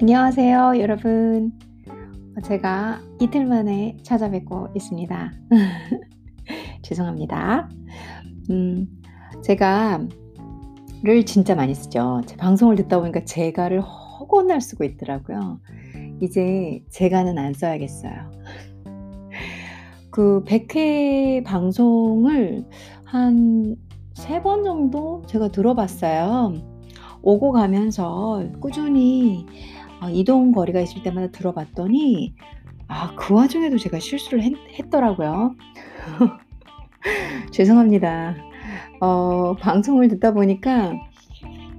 안녕하세요, 여러분. 제가 이틀 만에 찾아뵙고 있습니다. 죄송합니다. 음, 제가 를 진짜 많이 쓰죠. 제 방송을 듣다 보니까 제가를 허곤날 쓰고 있더라고요. 이제 제가는 안 써야겠어요. 그 100회 방송을 한 세 번 정도 제가 들어봤어요. 오고 가면서 꾸준히 어, 이동 거리가 있을 때마다 들어봤더니 아, 그 와중에도 제가 실수를 했, 더라고요 죄송합니다. 어, 방송을 듣다 보니까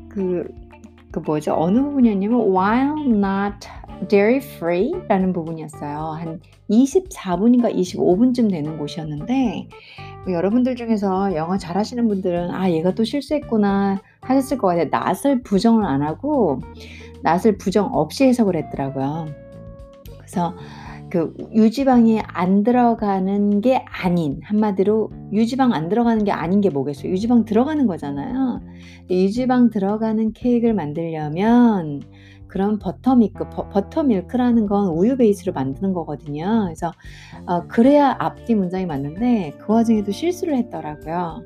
그, 그 뭐죠? 어느 부분이었냐면 while not dairy free 라는 부분이었어요. 한 24분인가 25분쯤 되는 곳이었는데 뭐 여러분들 중에서 영어 잘하시는 분들은 아 얘가 또 실수했구나 하셨을 것 같아요. 낯을 부정을 안 하고 낯을 부정 없이 해석을 했더라고요. 그래서 그 유지방이 안 들어가는 게 아닌 한마디로 유지방 안 들어가는 게 아닌 게 뭐겠어요? 유지방 들어가는 거잖아요. 유지방 들어가는 케이크를 만들려면 그런 버터밀크, 버, 터밀크라는 건 우유 베이스로 만드는 거거든요. 그래서 어, 그래야 앞뒤 문장이 맞는데 그 와중에도 실수를 했더라고요.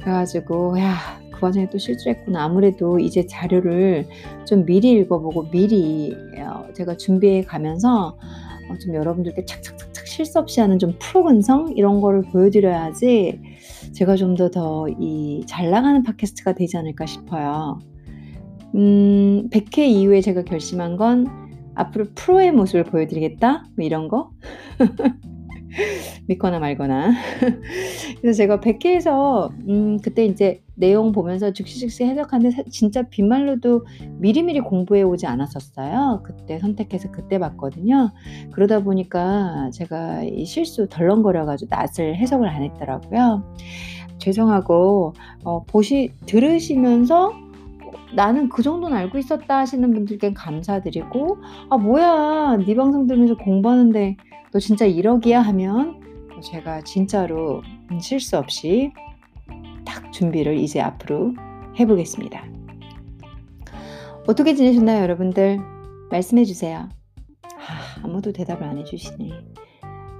그래가지고 야 그 와중에 또 실수를 했구나. 아무래도 이제 자료를 좀 미리 읽어보고 미리 어, 제가 준비해 가면서 어, 좀 여러분들께 착착착착 실수 없이 하는 좀 프로근성 이런 거를 보여드려야지 제가 좀 더 더 이 잘 나가는 팟캐스트가 되지 않을까 싶어요. 음, 100회 이후에 제가 결심한 건 앞으로 프로의 모습을 보여드리겠다? 뭐 이런 거? 믿거나 말거나. 그래서 제가 100회에서, 음, 그때 이제 내용 보면서 즉시 즉시 해석하는데 진짜 빈말로도 미리미리 공부해 오지 않았었어요. 그때 선택해서 그때 봤거든요. 그러다 보니까 제가 이 실수 덜렁거려가지고 낯을 해석을 안 했더라고요. 죄송하고, 어, 보시, 들으시면서 나는 그 정도는 알고 있었다 하시는 분들께 감사드리고 아 뭐야 네 방송 들으면서 공부하는데 너 진짜 1억이야 하면 제가 진짜로 실수 없이 딱 준비를 이제 앞으로 해보겠습니다. 어떻게 지내셨나요 여러분들? 말씀해 주세요. 아, 아무도 대답을 안 해주시네.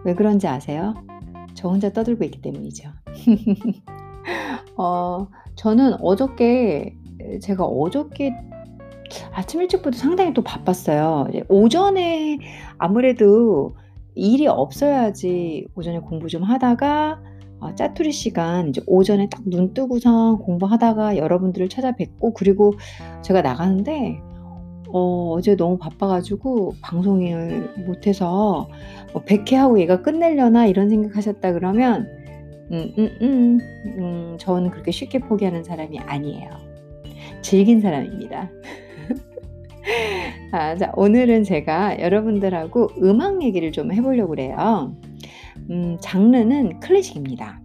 왜 그런지 아세요? 저 혼자 떠들고 있기 때문이죠. 어, 저는 어저께 제가 어저께 아침 일찍부터 상당히 또 바빴어요. 오전에 아무래도 일이 없어야지 오전에 공부 좀 하다가 어, 짜투리 시간 이제 오전에 딱 눈 뜨고선 공부하다가 여러분들을 찾아뵙고 그리고 제가 나가는데 어, 어제 너무 바빠가지고 방송을 못해서 뭐 100회 하고 얘가 끝내려나 이런 생각하셨다 그러면 음, 음, 음, 음, 저는 그렇게 쉽게 포기하는 사람이 아니에요. 즐긴 사람입니다. 아, 자, 오늘은 제가 여러분들하고 음악 얘기를 좀 해보려고 그래요. 음, 장르는 클래식입니다.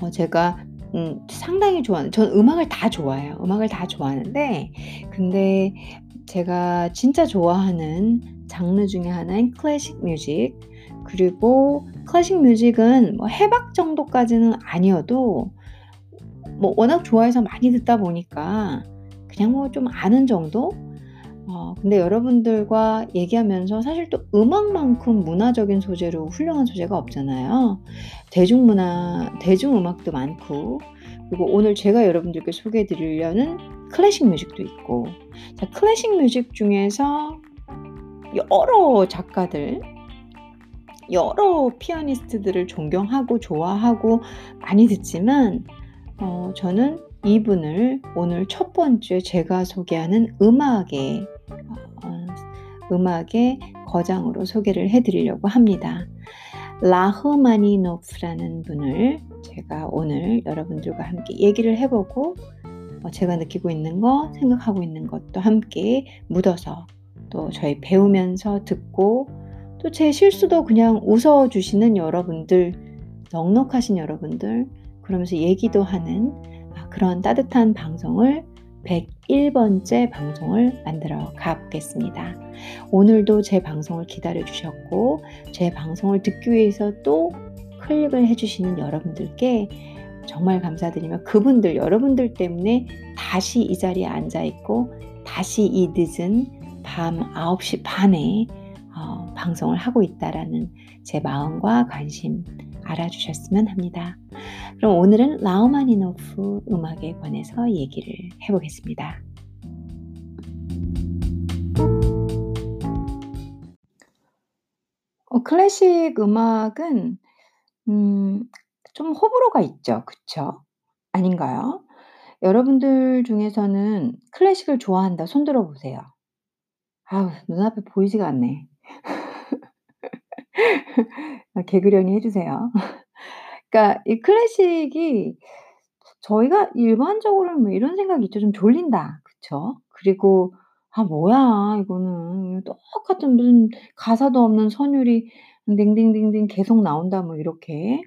어, 제가 음, 상당히 좋아하는, 전 음악을 다 좋아해요. 음악을 다 좋아하는데, 근데 제가 진짜 좋아하는 장르 중에 하나인 클래식 뮤직. 그리고 클래식 뮤직은 뭐 해박 정도까지는 아니어도 뭐 워낙 좋아해서 많이 듣다 보니까 그냥 뭐 좀 아는 정도? 어, 근데 여러분들과 얘기하면서 사실 또 음악만큼 문화적인 소재로 훌륭한 소재가 없잖아요. 대중문화, 대중음악도 많고, 그리고 오늘 제가 여러분들께 소개해 드리려는 클래식 뮤직도 있고, 자, 클래식 뮤직 중에서 여러 작가들, 여러 피아니스트들을 존경하고 좋아하고 많이 듣지만 어, 저는 이분을 오늘 첫 번째 제가 소개하는 음악의 어, 음악의 거장으로 소개를 해드리려고 합니다. 라흐마니노프라는 분을 제가 오늘 여러분들과 함께 얘기를 해보고 어, 제가 느끼고 있는 것, 생각하고 있는 것도 함께 묻어서 또 저희 배우면서 듣고 또 제 실수도 그냥 웃어주시는 여러분들, 넉넉하신 여러분들, 그러면서 얘기도 하는 아, 그런 따뜻한 방송을 101번째 방송을 만들어 가보겠습니다. 오늘도 제 방송을 기다려 주셨고, 제 방송을 듣기 위해서 또 클릭을 해주시는 여러분들께 정말 감사드리며 그분들, 여러분들 때문에 다시 이 자리에 앉아 있고 다시 이 늦은 밤 9시 반에 어, 방송을 하고 있다라는 제 마음과 관심 알아주셨으면 합니다. 그럼 오늘은 라우마니노프 음악에 관해서 얘기를 해보겠습니다. 어, 클래식 음악은 음, 좀 호불호가 있죠. 그쵸? 아닌가요? 여러분들 중에서는 클래식을 좋아한다 손 들어 보세요. 아우 눈앞에 보이지가 않네. 아 개그련이 해 주세요. 그러니까 이 클래식이 저희가 일반적으로는 뭐 이런 생각이 있죠. '좀 졸린다.' 그쵸? 그리고 '아 뭐야 이거는 똑같은 무슨 가사도 없는 선율이 딩딩딩딩 계속 나온다.' 뭐 이렇게.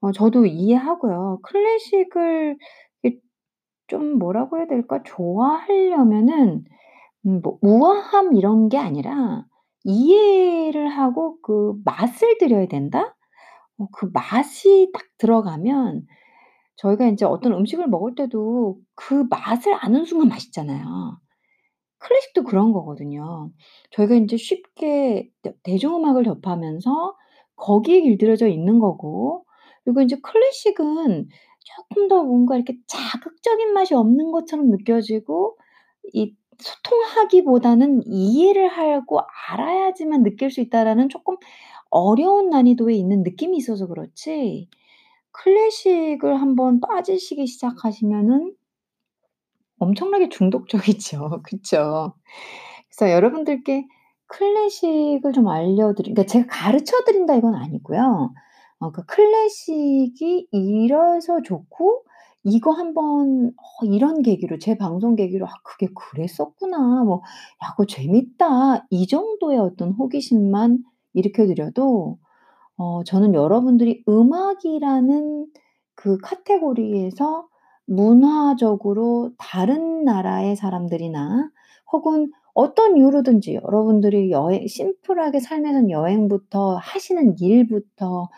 어 저도 이해하고요. 클래식을 이 좀 뭐라고 해야 될까? 좋아하려면은 음 뭐 우아함 이런 게 아니라 이해를 하고 그 맛을 들여야 된다? 어 그 맛이 딱 들어가면 저희가 인제 어떤 음식을 먹을 때도 그 맛을 아는 순간 맛있잖아요. 클래식도 그런 거거든요. 저희가 인제 쉽게 대 대중음악을 접하면서 거기에 길들여져 있는 거고 그리고 인제 클래식은 쪼끔 더 뭔가 이렇게 자극적인 맛이 없는 것처럼 느껴지고 이 소통하기보다는 이해를 하고 알아야지만 느낄 수 있다라는 쪼끔 어려운 난이도에 있는 느낌이 있어서 그렇지 클래식을 한번 빠지시기 시작하시면은 엄청나게 중독적이죠. 그쵸? 그래서 여러분들께 클래식을 좀 알려드리 그러니까 제가 가르쳐 드린다 이건 아니고요. 어 그 클래식이 이래서 좋고 이거 한번 어 이런 계기로 제 방송 계기로 '아 그게 그랬었구나.' 뭐 '야 그거 재밌다.' 이 정도의 어떤 호기심만 일으켜 드려도 어 저는 여러분들이 음악이라는 그 카테고리에서 문화적으로 다른 나라의 사람들이나 혹은 어떤 이유로든지 여러분들이 여행 심플하게 삶에선 여행부터 하시는 일부터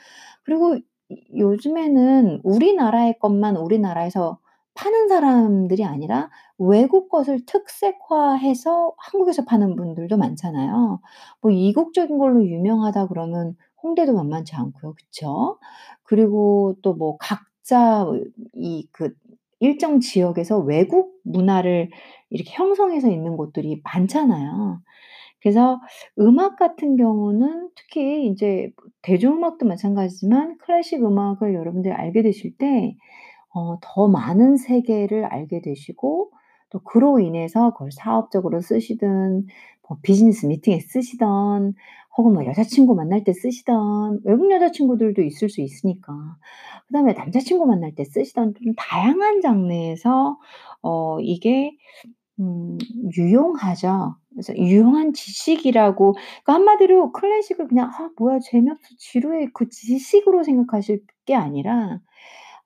그리고 이 요즘에는 우리나라의 것만 우리나라에서 파는 사람들이 아니라 외국 것을 특색화해서 한국에서 파는 분들도 많잖아요. 뭐 이국적인 걸로 유명하다 그러면 홍대도 만만치 않고요. 그쵸? 그리고 또 뭐 각자 이 그 일정 지역에서 외국 문화를 이렇게 형성해서 있는 곳들이 많잖아요. 그래서 음악 같은 경우는 특히 인제 대중음악도 마찬가지지만 클래식 음악을 여러분들이 알게 되실 때 어 더 많은 세계를 알게 되시고 또 그로 인해서 그걸 사업적으로 쓰시든 뭐 비즈니스 미팅에 쓰시든 혹은 뭐 여자친구 만날 때 쓰시든 외국 여자친구들도 있을 수 있으니까. 그다음에 남자친구 만날 때 쓰시던 좀 다양한 장르에서 어 이게 음 유용하죠. 그래서 유용한 지식이라고 그러니까 한마디로 클래식을 그냥 '아 뭐야 재미없어. 지루해.' 그 지식으로 생각하실 게 아니라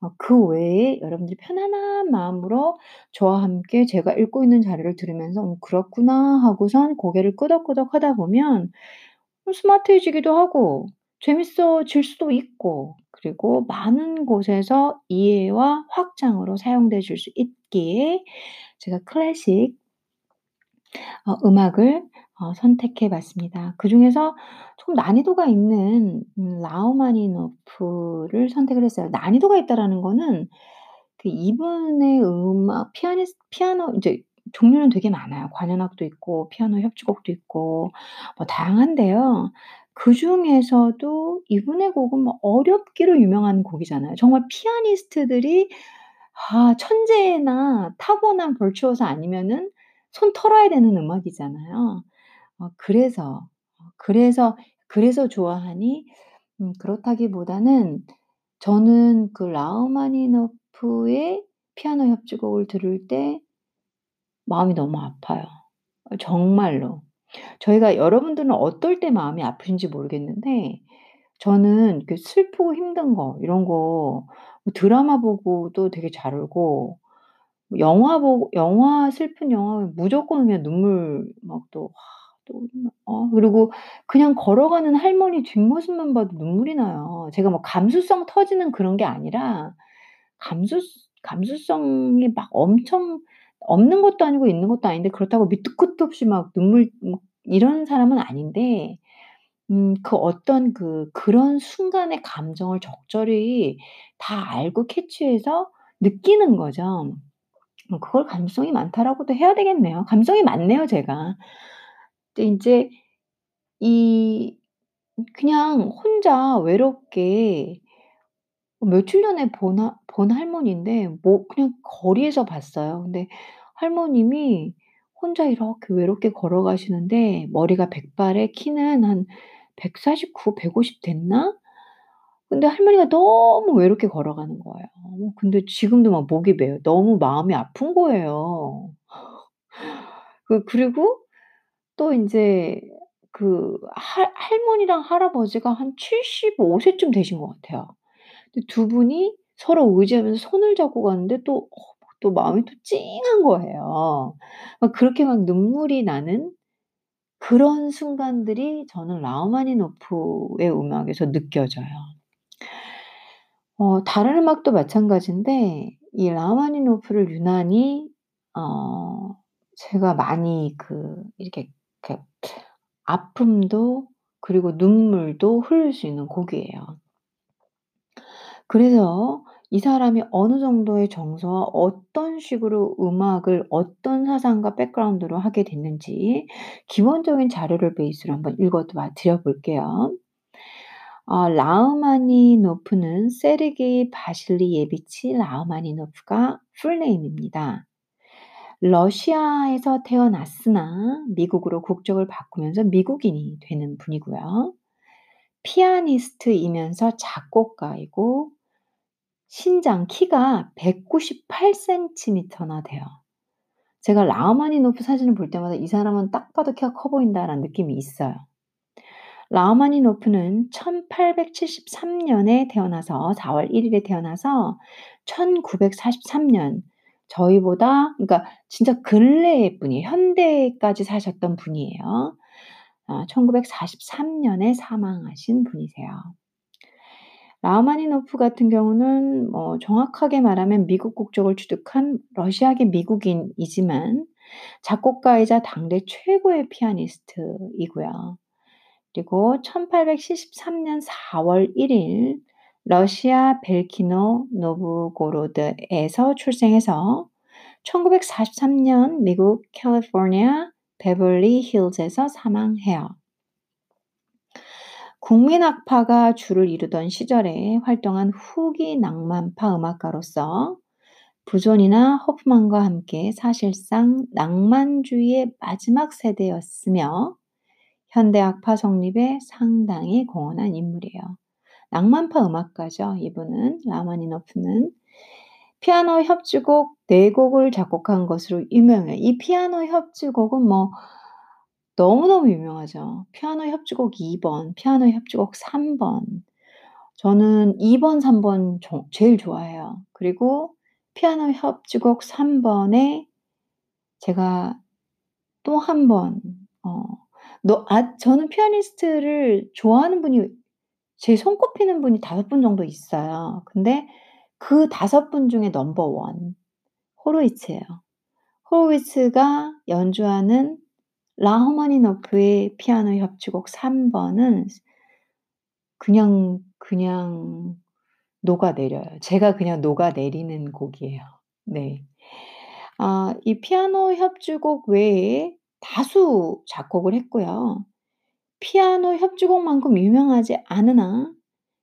어 그 외에 여러분들이 편안한 마음으로 저와 함께 제가 읽고 있는 자료를 들으면서 '음 그렇구나.' 하고선 고개를 끄덕끄덕 하다 보면 어 스마트해지기도 하고 재밌어질 수도 있고 그리고 많은 곳에서 이해와 확장으로 사용되실 수 있기에 제가 클래식 어 음악을 어 선택해 봤습니다. 그중에서 좀 난이도가 있는 음 라흐마니노프를 선택을 했어요. 난이도가 있다라는 거는 그 이분의 음악 피아니스 피아노 인제 종류는 되게 많아요. 관현악도 있고 피아노 협주곡도 있고 뭐 다양한데요. 그중에서도 이분의 곡은 뭐 어렵기로 유명한 곡이잖아요. 정말 피아니스트들이 아 천재나 타고난 버추어서 아니면은 손 털어야 되는 음악이잖아요. 어 그래서 어 그래서 그래서 좋아하니 음 그렇다기보다는 저는 그 라흐마니노프의 피아노 협주곡을 들을 때 마음이 너무 아파요. 어 정말로. 저희가 여러분들은 어떨 때 마음이 아프신지 모르겠는데 저는 그 슬프고 힘든 거 이런 거뭐 드라마 보고도 되게 잘 울고 뭐 영화 보고 영화 슬픈 영화 무조건 그냥 눈물 막또또 어 그리고 그냥 걸어가는 할머니 뒷모습만 봐도 눈물이 나요. 제가 뭐 감수성 터지는 그런 게 아니라 감수 감수성이 막 엄청 없는 것도 아니고 있는 것도 아닌데 그렇다고 밑도 끝도 없이 막 눈물 뭐 이런 사람은 아닌데 음 그 어떤 그 그런 순간의 감정을 적절히 다 알고 캐치해서 느끼는 거죠. 뭐 그걸 감성이 많다라고도 해야 되겠네요. 감성이 많네요 제가. 근데 인제 이 그냥 혼자 외롭게 며칠 전에 본 하 본 할머니인데 뭐 그냥 거리에서 봤어요. 근데 할머님이 혼자 이렇게 외롭게 걸어가시는데 머리가 백발에 키는 한 149, 150 됐나? 근데 할머니가 너무 외롭게 걸어가는 거예요. 어 근데 지금도 막 목이 메요. 너무 마음이 아픈 거예요. 그 그리고 또 인제 그 할 할머니랑 할아버지가 한 75 세쯤 되신 것 같아요. 근데 두 분이 서로 의지하면서 손을 잡고 가는데 또어또 마음이 또 찡한 거예요. 막 그렇게 막 눈물이 나는 그런 순간들이 저는 라흐마니노프의 음악에서 느껴져요. 어 다른 음악도 마찬가지인데 이 라흐마니노프를 유난히 어 제가 많이 그 이렇게 이렇게 아픔도 그리고 눈물도 흘릴 수 있는 곡이에요. 그래서 이 사람이 어느 정도의 정서와 어떤 식으로 음악을 어떤 사상과 백그라운드로 하게 됐는지 기본적인 자료를 베이스로 한번 읽어 봐 드려 볼게요. 어 라흐마니노프는 세르게이 바실리 예비치 라흐마니노프가 풀네임입니다. 러시아에서 태어났으나 미국으로 국적을 바꾸면서 미국인이 되는 분이고요. 피아니스트이면서 작곡가이고 신장 키가 198 센티미터나 돼요. 제가 라흐마니노프 사진을 볼 때마다 '이 사람은 딱 봐도 키가 커 보인다.'라는 느낌이 있어요. 라흐마니노프는 1873 년에 태어나서 4월 1 일에 태어나서 1943년 저희보다 그러니까 진짜 근래의 분이에요. 현대까지 사셨던 분이에요. 어1943 년에 사망하신 분이세요. 라흐마니노프 같은 경우는 뭐 정확하게 말하면 미국 국적을 취득한 러시아계 미국인이지만 작곡가이자 당대 최고의 피아니스트이고요. 그리고 1873년 4월 1일 러시아 벨키노 노브고로드에서 출생해서 1943년 미국 캘리포니아 베벌리 힐즈에서 사망해요. 국민악파가 주를 이루던 시절에 활동한 후기 낭만파 음악가로서 부존이나 호프만과 함께 사실상 낭만주의의 마지막 세대였으며 현대악파 성립에 상당히 공헌한 인물이에요. 낭만파 음악가죠. 이분은 라마니노프는 피아노 협주곡 4곡을 작곡한 것으로 유명해요. 이 피아노 협주곡은 뭐 너무너무 유명하죠. 피아노 협주곡 2번, 피아노 협주곡 3번. 저는 2번, 3번 조 제일 좋아해요. 그리고 피아노 협주곡 3번에 제가 또 한 번 어 너 아 저는 피아니스트를 좋아하는 분이 제 손꼽히는 분이 5 분 정도 있어요. 근데 그 5 분 중에 넘버 1 호로이츠예요. 호로이츠가 연주하는 라흐마니노프의 피아노 협주곡 3 번은 그냥, 그냥 녹아내려요. 제가 그냥 녹아내리는 곡이에요. 네. 아 이 피아노 협주곡 외에 다수 작곡을 했고요. 피아노 협주곡만큼 유명하지 않으나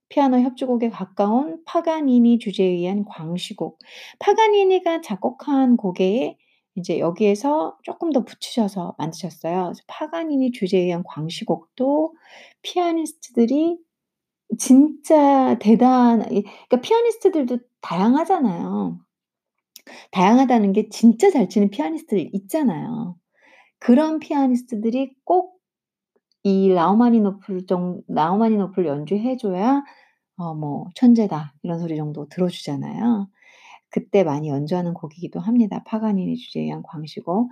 피아노 협주곡에 가까운 파가니니 주제에 의한 광시곡. 파가니니가 작곡한 곡에 이제 여기에서 쪼끔 더 붙이셔서 만드셨어요. 파가니니 주제에 의한 광시곡도 피아니스트들이 진짜 대단 이 그러니까 피아니스트들도 다양하잖아요. 다양하다는 게 진짜 잘 치는 피아니스트들 있잖아요. 그런 피아니스트들이 꼭 이 라흐마니노프를 정 라흐마니노프를 연주해 줘야 어 뭐 '천재다.' 이런 소리 정도 들어 주잖아요. 그때 많이 연주하는 곡이기도 합니다. 파가니니 주제에 의한 광시곡.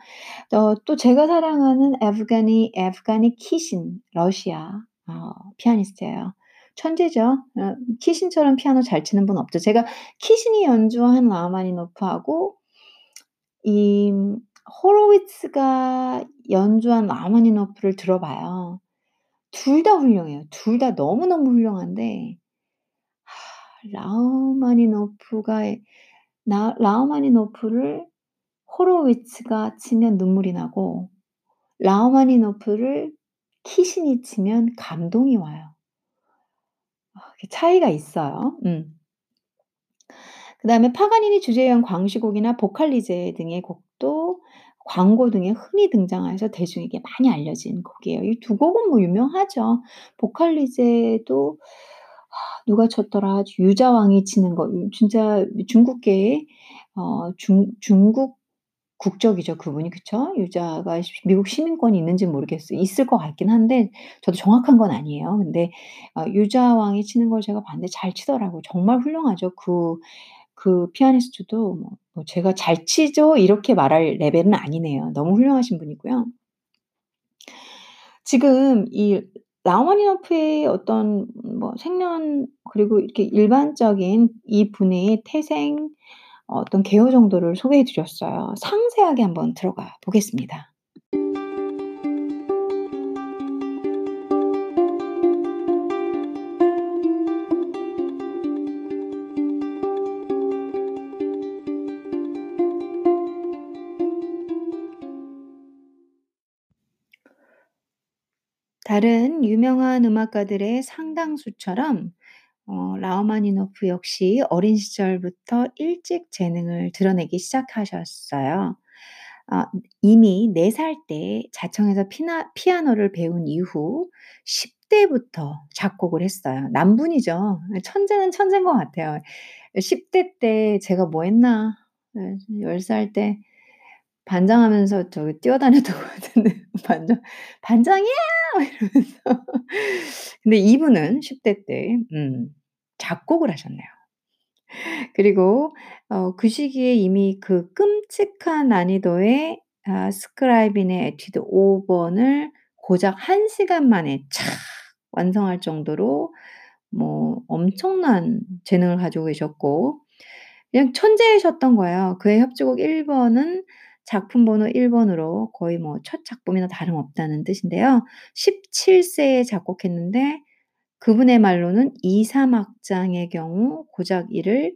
어또 제가 사랑하는 에브가니 에브가니 키신 러시아 어 피아니스트예요. 천재죠. 어 키신처럼 피아노 잘 치는 분 없죠. 제가 키신이 연주한 라흐마니노프하고 이 호로위츠가 연주한 라흐마니노프를 들어봐요. 둘 다 훌륭해요. 둘 다 너무너무 훌륭한데 라흐마니노프가 나 라흐마니노프를 호로위츠가 치면 눈물이 나고 라흐마니노프를 키신이 치면 감동이 와요. 아그 차이가 있어요. 음. 그 다음에 파가니니 주제연 광시곡이나 보칼리제 등의 곡도 광고 등에 흔히 등장해서 대중에게 많이 알려진 곡이에요. 이 두 곡은 뭐 유명하죠. 보칼리제도 누가 쳤더라? 유자왕이 치는 거 진짜 중국계의 어 중 중국 국적이죠 그분이. 그쵸? 유자가 미국 시민권이 있는지는 모르겠어요. 있을 것 같긴 한데 저도 정확한 건 아니에요. 근데 어 유자왕이 치는 걸 제가 봤는데 잘 치더라고요. 정말 훌륭하죠. 그그 피아니스트도 뭐뭐 제가 "잘 치죠." 이렇게 말할 레벨은 아니네요. 너무 훌륭하신 분이고요. 지금 이 라흐마니노프의 어떤 뭐 생년 그리고 이렇게 일반적인 이 분의 태생 어떤 개요 정도를 소개해 드렸어요. 상세하게 한번 들어가 보겠습니다. 다른 유명한 음악가들의 상당수처럼 어 라흐마니노프 역시 어린 시절부터 일찍 재능을 드러내기 시작하셨어요. 아 이미 4 살 때 자청에서 피나 피아노를 배운 이후 10 대부터 작곡을 했어요. 남분이죠. 천재는 천재인 것 같아요. 10대 때 제가 뭐 했나? 예 10살 때 반장하면서 저기 뛰어다녔던 것 같은데 반장 "반장이야!" 막 이러면서. 근데 이분은 10대 때 음 작곡을 하셨네요. 그리고 어 그 시기에 이미 그 끔찍한 난이도의 아 스크라이빈의 에튜드 5 번을 고작 1 시간 만에 착 완성할 정도로 뭐 엄청난 재능을 가지고 계셨고 그냥 천재이셨던 거예요. 그의 협주곡 1 번은 작품 번호 1 번으로 거의 뭐 첫 작품이나 다름없다는 뜻인데요. 17 세에 작곡했는데 그분의 말로는 2-3 악장의 경우 고작 이를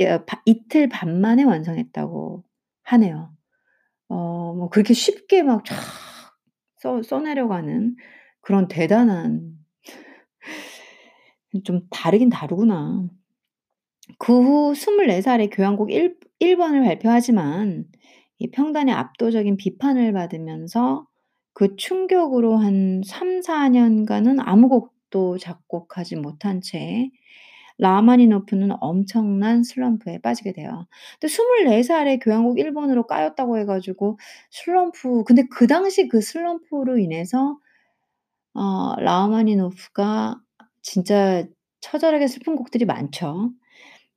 예바 이틀 반 만에 완성했다고 하네요. 어 뭐 그렇게 쉽게 막촥써 써내려가는 그런 대단한 좀 다르긴 다르구나. 그 후 24 살에 교향곡 1 1 번을 발표하지만 이 평단의 압도적인 비판을 받으면서 그 충격으로 한 3-4 년간은 아무 곡도 작곡하지 못한 채 라흐마니노프는 엄청난 슬럼프에 빠지게 돼요. 근데 24 살에 교향곡 1 번으로 까였다고 해 가지고 슬럼프 근데 그 당시 그 슬럼프로 인해서 어 라흐마니노프가 진짜 처절하게 슬픈 곡들이 많죠.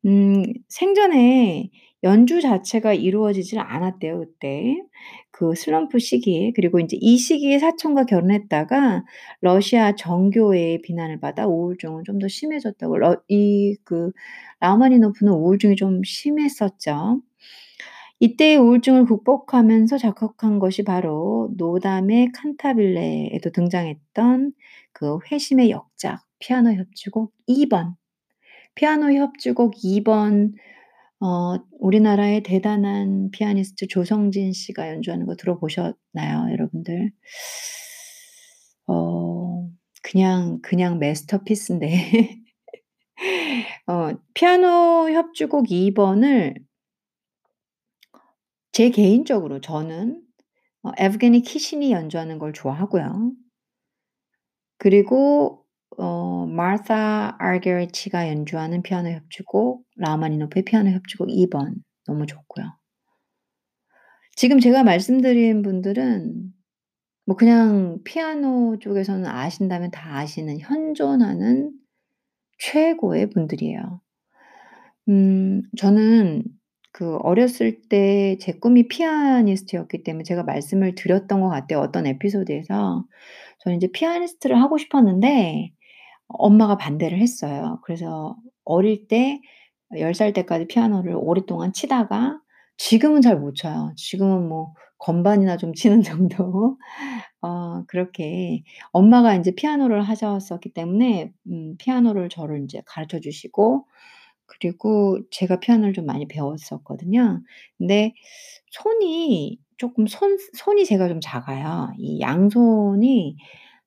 음 생전에 연주 자체가 이루어지질 않았대요 그때. 그 슬럼프 시기에. 그리고 인제 이 시기에 사촌과 결혼했다가 러시아 정교회의 비난을 받아 우울증은 좀 더 심해졌다고 러 이 그 라흐마니노프는 우울증이 좀 심했었죠. 이때의 우울증을 극복하면서 작곡한 것이 바로 노담의 칸타빌레에도 등장했던 그 회심의 역작 피아노 협주곡 2 번. 피아노 협주곡 2 번 어 우리나라의 대단한 피아니스트 조성진 씨가 연주하는 거 들어보셨나요, 여러분들? 어 그냥, 그냥 마스터피스인데 어 피아노 협주곡 2 번을 제 개인적으로 저는 어 에브게니 키신이 연주하는 걸 좋아하고요. 그리고 어 마르타 아르게리치가 연주하는 피아노 협주곡 라흐마니노프의 피아노 협주곡 2번 너무 좋고요. 지금 제가 말씀드린 분들은 뭐 그냥 피아노 쪽에서는 아신다면 다 아시는 현존하는 최고의 분들이에요. 음 저는 그 어렸을 때 제 꿈이 피아니스트였기 때문에 제가 말씀을 드렸던 것 같아요, 어떤 에피소드에서. 저는 이제 피아니스트를 하고 싶었는데 엄마가 반대를 했어요. 그래서 어릴 때 10살 때까지 피아노를 오랫동안 치다가 지금은 잘 못 쳐요. 지금은 뭐 건반이나 좀 치는 정도. 어 그렇게 엄마가 인제 피아노를 하셨었기 때문에 음 피아노를 저를 인제 가르쳐 주시고 그리고 제가 피아노를 좀 많이 배웠었거든요. 근데 손이 쪼끔 손 손이 제가 좀 작아요. 이 양손이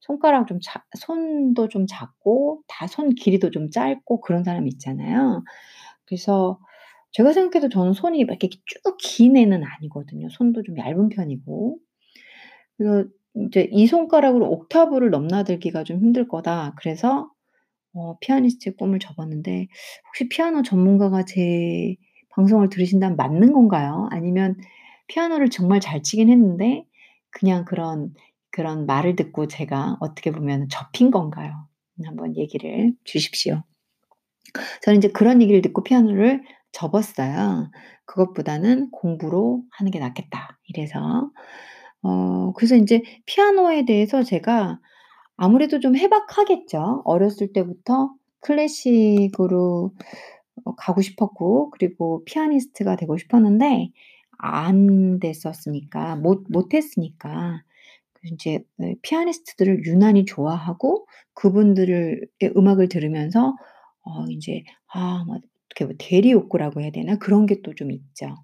손가락 좀작 손도 좀 작고 다 손 길이도 좀 짧고 그런 사람 있잖아요. 그래서 제가 생각해도 저는 손이 막 이렇게 쭉긴 애는 아니거든요. 손도 좀 얇은 편이고. 그래서 인제 '이 손가락으로 옥타브를 넘나들기가 좀 힘들 거다.' 그래서 어 피아니스트의 꿈을 접었는데 혹시 피아노 전문가가 제 방송을 들으신다면 맞는 건가요? 아니면 피아노를 정말 잘 치긴 했는데 그냥 그런 그런 말을 듣고 제가 어떻게 보면은 접힌 건가요? 한번 얘기를 주십시오. 저는 인제 그런 얘기를 듣고 피아노를 접었어요. '그것보다는 공부로 하는 게 낫겠다.' 이래서. 어 그래서 인제 피아노에 대해서 제가 아무래도 좀 해박하겠죠. 어렸을 때부터 클래식으로 어 가고 싶었고 그리고 피아니스트가 되고 싶었는데 안 됐었으니까 못 못했으니까 그 인제 예 피아니스트들을 유난히 좋아하고 그분들을 의 음악을 들으면서 어 인제 아뭐 어떻게 뭐 대리 욕구라고 해야 되나? 그런 게 또 좀 있죠.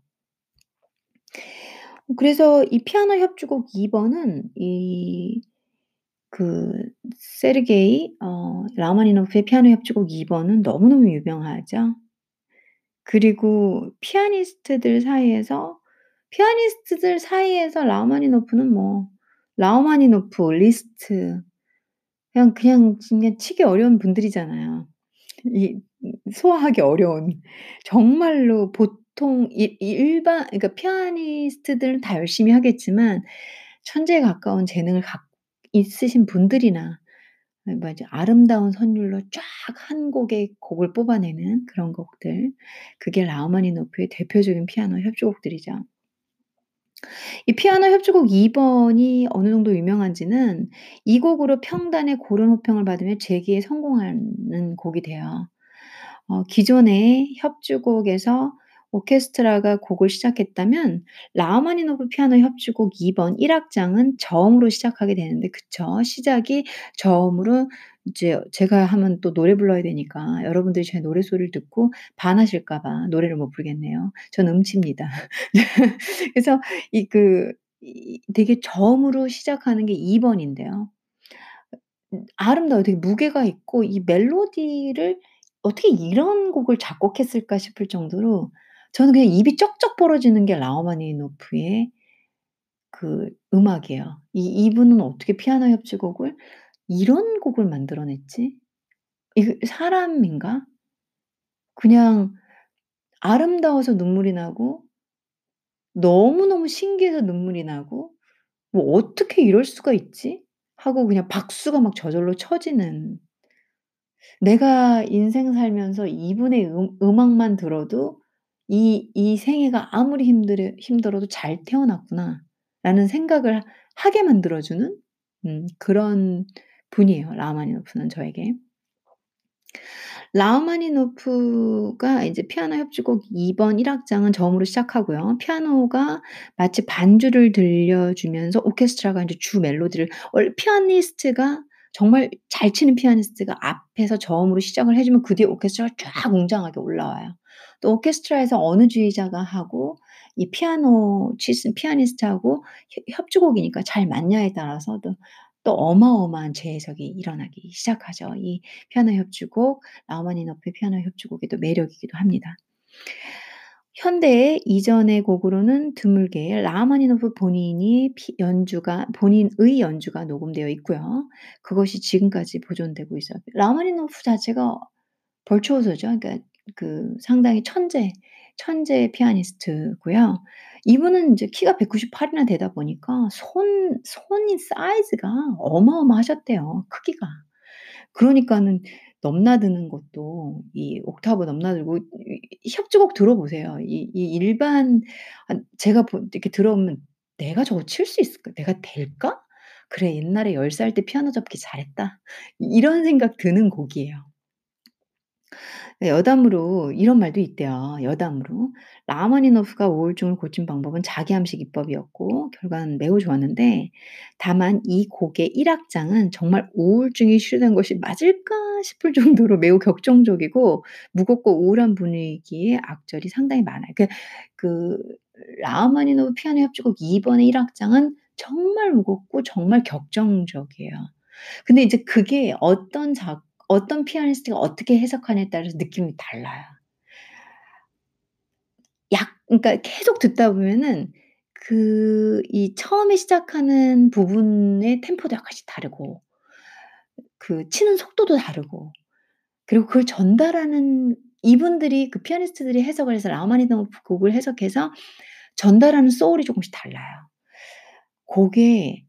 그래서 이 피아노 협주곡 2 번은 이 그 세르게이 어 라흐마니노프의 피아노 협주곡 2 번은 너무너무 유명하죠. 그리고 피아니스트들 사이에서 피아니스트들 사이에서 라흐마니노프는 뭐 라흐마니노프, 리스트 그냥 그냥 그냥 치기 어려운 분들이잖아요. 이이 소화하기 어려운 정말로 보통 이 일반 그러니까 피아니스트들은 다 열심히 하겠지만 천재에 가까운 재능을 갖 있으신 분들이나 네 맞아 아름다운 선율로 쫙1 곡의 곡을 뽑아내는 그런 곡들. 그게 라흐마니노프의 대표적인 피아노 협주곡들이죠. 이 피아노 협주곡 2 번이 어느 정도 유명한지는 이 곡으로 평단의 고른 호평을 받으며 재기에 성공하는 곡이 돼요. 어 기존의 협주곡에서 오케스트라가 곡을 시작했다면 라흐마니노프 피아노 협주곡 2 번 1 악장은 저음으로 시작하게 되는데 그쵸. 시작이 저음으로 이제 제가 하면 또 노래 불러야 되니까 여러분들이 제 노랫소리를 듣고 반하실까 봐 노래를 못 부르겠네요. 저는 음치입니다. 그래서 이그이 되게 저음으로 시작하는 게 2 번인데요. 음 아름다워요. 되게 무게가 있고 이 멜로디를 '어떻게 이런 곡을 작곡했을까?' 싶을 정도로 저는 그냥 입이 쩍쩍 벌어지는 게 라흐마니노프의 그 음악이에요. 이 이분은 어떻게 피아노 협주곡을 이런 곡을 만들어 냈지? 이거 사람인가? 그냥 아름다워서 눈물이 나고 너무너무 신기해서 눈물이 나고 '뭐 어떻게 이럴 수가 있지?' 하고 그냥 박수가 막 저절로 쳐지는 내가 인생 살면서 이분의 음 음악만 들어도 '이 이 생애가 아무리 힘들어 힘들어도 잘 태어났구나.'라는 생각을 하게 만들어 주는 음 그런 분이에요 라흐마니노프는 저에게. 라흐마니노프가 이제 피아노 협주곡 2번 1 악장은 저음으로 시작하고요. 피아노가 마치 반주를 들려주면서 오케스트라가 인제 주 멜로디를 피아니스트가 정말 잘 치는 피아니스트가 앞에서 저음으로 시작을 해 주면 그 뒤에 오케스트라가 쫙 웅장하게 올라와요. 또 오케스트라에서 어느 지휘자가 하고 이 피아노 치신 피아니스트하고 협 협주곡이니까 잘 맞냐에 따라서 또 또 어마어마한 재해석이 일어나기 시작하죠. 이 피아노 협주곡 라흐마니노프의 피아노 협주곡의 또 매력이기도 합니다. 현대의 이전의 곡으로는 드물게 라흐마니노프 본인이 피 연주가 본인의 연주가 녹음되어 있고요. 그것이 지금까지 보존되고 있어요. 라흐마니노프 자체가 버추오소죠. 그러니까 그 상당히 천재, 천재 피아니스트고요. 이분은 인제 키가 198 이나 되다 보니까 손 손이 사이즈가 어마어마하셨대요 크기가. 그러니까는 넘나드는 것도 이 옥타브 넘나들고 협주곡 들어보세요. 이 이 일반 아 제가 보 이렇게 들어보면 '내가 저거 칠 수 있을까? 내가 될까? 그래 옛날에 10살 때 피아노 접기 잘했다.' 이런 생각 드는 곡이에요. 네 여담으로 이런 말도 있대요. 여담으로 라흐마니노프가 우울증을 고친 방법은 자기 암시 기법이었고 결과는 매우 좋았는데 다만 이 곡의 1 악장은 정말 우울증이 치료된 것이 맞을까 싶을 정도로 매우 격정적이고 무겁고 우울한 분위기의 악절이 상당히 많아요. 그 그 라흐마니노프 피아노 협주곡 2 번의 1 악장은 정말 무겁고 정말 격정적이에요. 근데 이제 그게 어떤 작 어떤 피아니스트가 어떻게 해석하냐에 따라서 느낌이 달라요. 약 그러니까 계속 듣다 보면은 그 이 처음에 시작하는 부분의 템포도 약간씩 다르고 그 치는 속도도 다르고 그리고 그걸 전달하는 이분들이 그 피아니스트들이 해석을 해서 라흐마니노프 곡을 해석해서 전달하는 소울이 조금씩 달라요. 곡에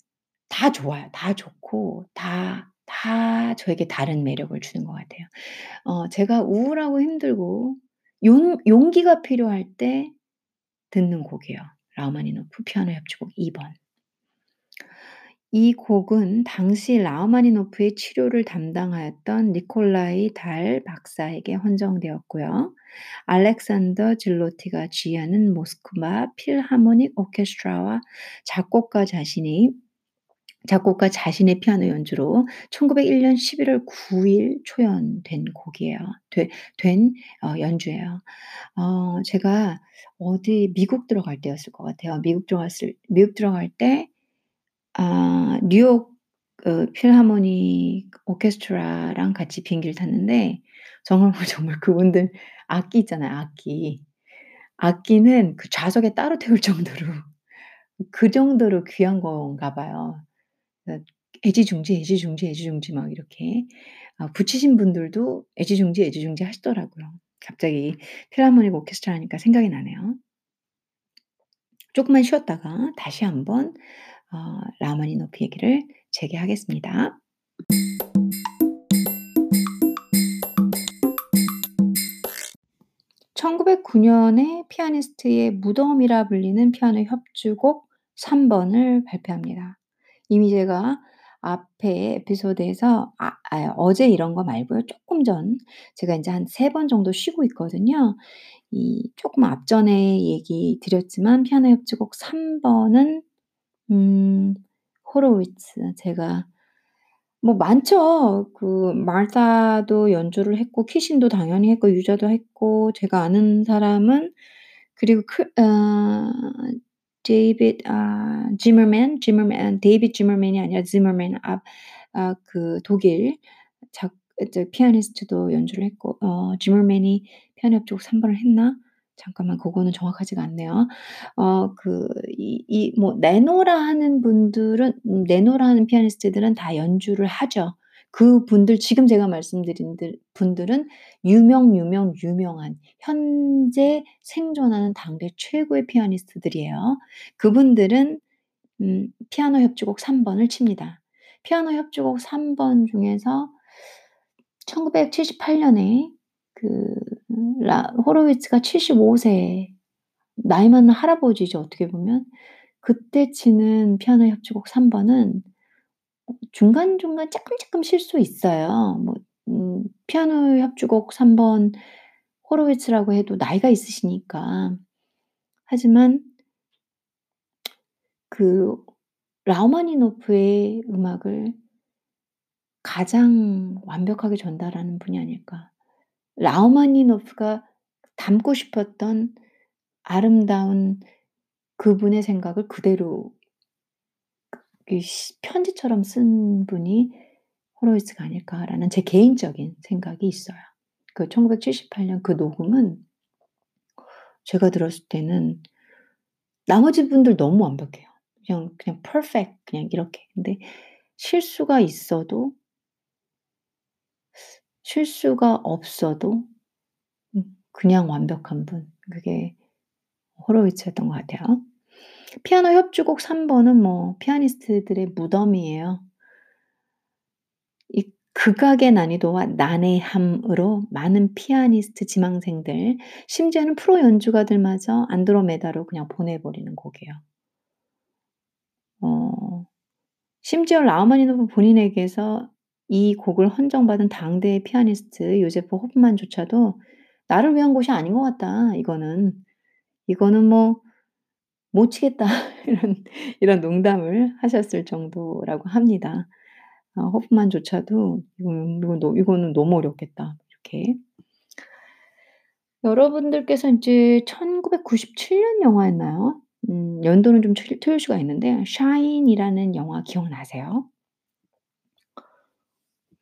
다 좋아요. 다 좋고 다, 다 저에게 다른 매력을 주는 것 같아요. 어 제가 우울하고 힘들고 용 용기가 필요할 때 듣는 곡이에요. 라흐마니노프 피아노 협주곡 2 번. 이 곡은 당시 라흐마니노프의 치료를 담당하였던 니콜라이 달 박사에게 헌정되었고요. 알렉산더 질로티가 지휘하는 모스크바 필하모닉 오케스트라와 작곡가 자신이 작곡가 자신의 피아노 연주로 1901년 11월 9일 초연된 곡이에요. 되 된 어 연주예요. 어 제가 어디 미국 들어갈 때였을 것 같아요. 미국 들어갔을 미국 들어갈 때 아 뉴욕 그 필하모닉 오케스트라랑 같이 비행기를 탔는데 정말 정말 그분들 악기 있잖아요, 악기. 악기는 그 좌석에 따로 태울 정도로 그 정도로 귀한 건가 봐요. 그 애지중지, 애지중지, 애지중지 막 이렇게 아 붙이신 분들도 애지중지, 애지중지 하시더라고요. 갑자기 필하모닉 오케스트라 하니까 생각이 나네요. 조금만 쉬었다가 다시 한번 어 라흐마니노프 얘기를 재개하겠습니다. 1909 년에 피아니스트의 무덤이라 불리는 피아노 협주곡 3 번을 발표합니다. 이미 제가 앞에 에피소드에서 아 아 어제 이런 거 말고요. 쪼끔 전 제가 인제 한 3번 정도 쉬고 있거든요. 이 쪼끔 앞전에 얘기 드렸지만 피아노 협주곡 3 번은 음 호로위츠 제가 뭐 많죠. 그 마르타도 연주를 했고 키신도 당연히 했고 유자도 했고 제가 아는 사람은 그리고 크 어 데이빗 아 지머맨 지머맨 데이빗 지머맨이 아니라 지머맨 아아그 독일 작저 피아니스트도 연주를 했고 어 지머맨이 피아노 협주곡 3 번을 했나? 잠깐만 그거는 정확하지가 않네요. 어 그 이 이뭐 내노라 하는 분들은 음 내노라 하는 피아니스트들은 다 연주를 하죠. 그 분들 지금 제가 말씀드린 들 분들은 유명, 유명, 유명한 현재 생존하는 당대 최고의 피아니스트들이에요. 그분들은 음 피아노 협주곡 3 번을 칩니다. 피아노 협주곡 3번 중에서 1978 년에 그 라 호로위츠가 75세 나이 많은 할아버지죠 어떻게 보면. 그때 치는 피아노 협주곡 3 번은 어 중간중간 쪼끔쪼끔 실수 있어요. 뭐 음 피아노 협주곡 3 번 호로위츠라고 해도 나이가 있으시니까. 하지만 그 라흐마니노프의 음악을 가장 완벽하게 전달하는 분이 아닐까. 라흐마니노프가 담고 싶었던 아름다운 그분의 생각을 그대로 편지처럼 쓴 분이 호로위츠가 아닐까라는 제 개인적인 생각이 있어요. 그 1978년 그 녹음은 제가 들었을 때는 나머지 분들 너무 완벽해요. 그냥 그냥 퍼펙트 그냥 이렇게. 근데 실수가 있어도 실수가 없어도 음 그냥 완벽한 분. 그게 호로위츠였던 것 같아요. 피아노 협주곡 3 번은 뭐 피아니스트들의 무덤이에요. 이 극악의 난이도와 난해함으로 많은 피아니스트 지망생들 심지어는 프로 연주가들마저 안드로메다로 그냥 보내 버리는 곡이에요. 어 심지어 라흐마니노프 본인에게서 이 곡을 헌정받은 당대의 피아니스트 요제프 호프만조차도 '나를 위한 곳이 아닌 것 같다. 이거는. 이거는 뭐 못 치겠다.' 이런 이런 농담을 하셨을 정도라고 합니다. 어 호프만조차도 '이거는 이건 너 이거는 너무 어렵겠다.' 이렇게. 여러분들께서 인제 1997년 영화였나요? 음 연도는 좀 틀 틀릴 수가 있는데 샤인이라는 영화 기억나세요?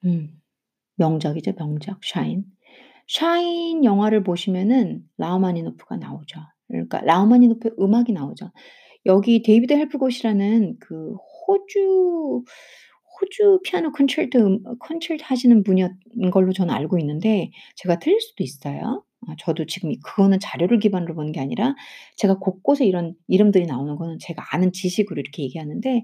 음. 명작이죠, 명작 샤인. 샤인 영화를 보시면은 라흐마니노프가 나오죠. 그러니까 라흐마니노프의 음악이 나오죠. 여기 데이비드 헬프곳이라는 그 호주 호주 피아노 콘체르토 음 콘체르토 하시는 분이었 걸로 저는 알고 있는데 제가 틀릴 수도 있어요. 아 저도 지금 이 그거는 자료를 기반으로 보는 게 아니라 제가 곳곳에 이런 이름들이 나오는 거는 제가 아는 지식으로 이렇게 얘기하는데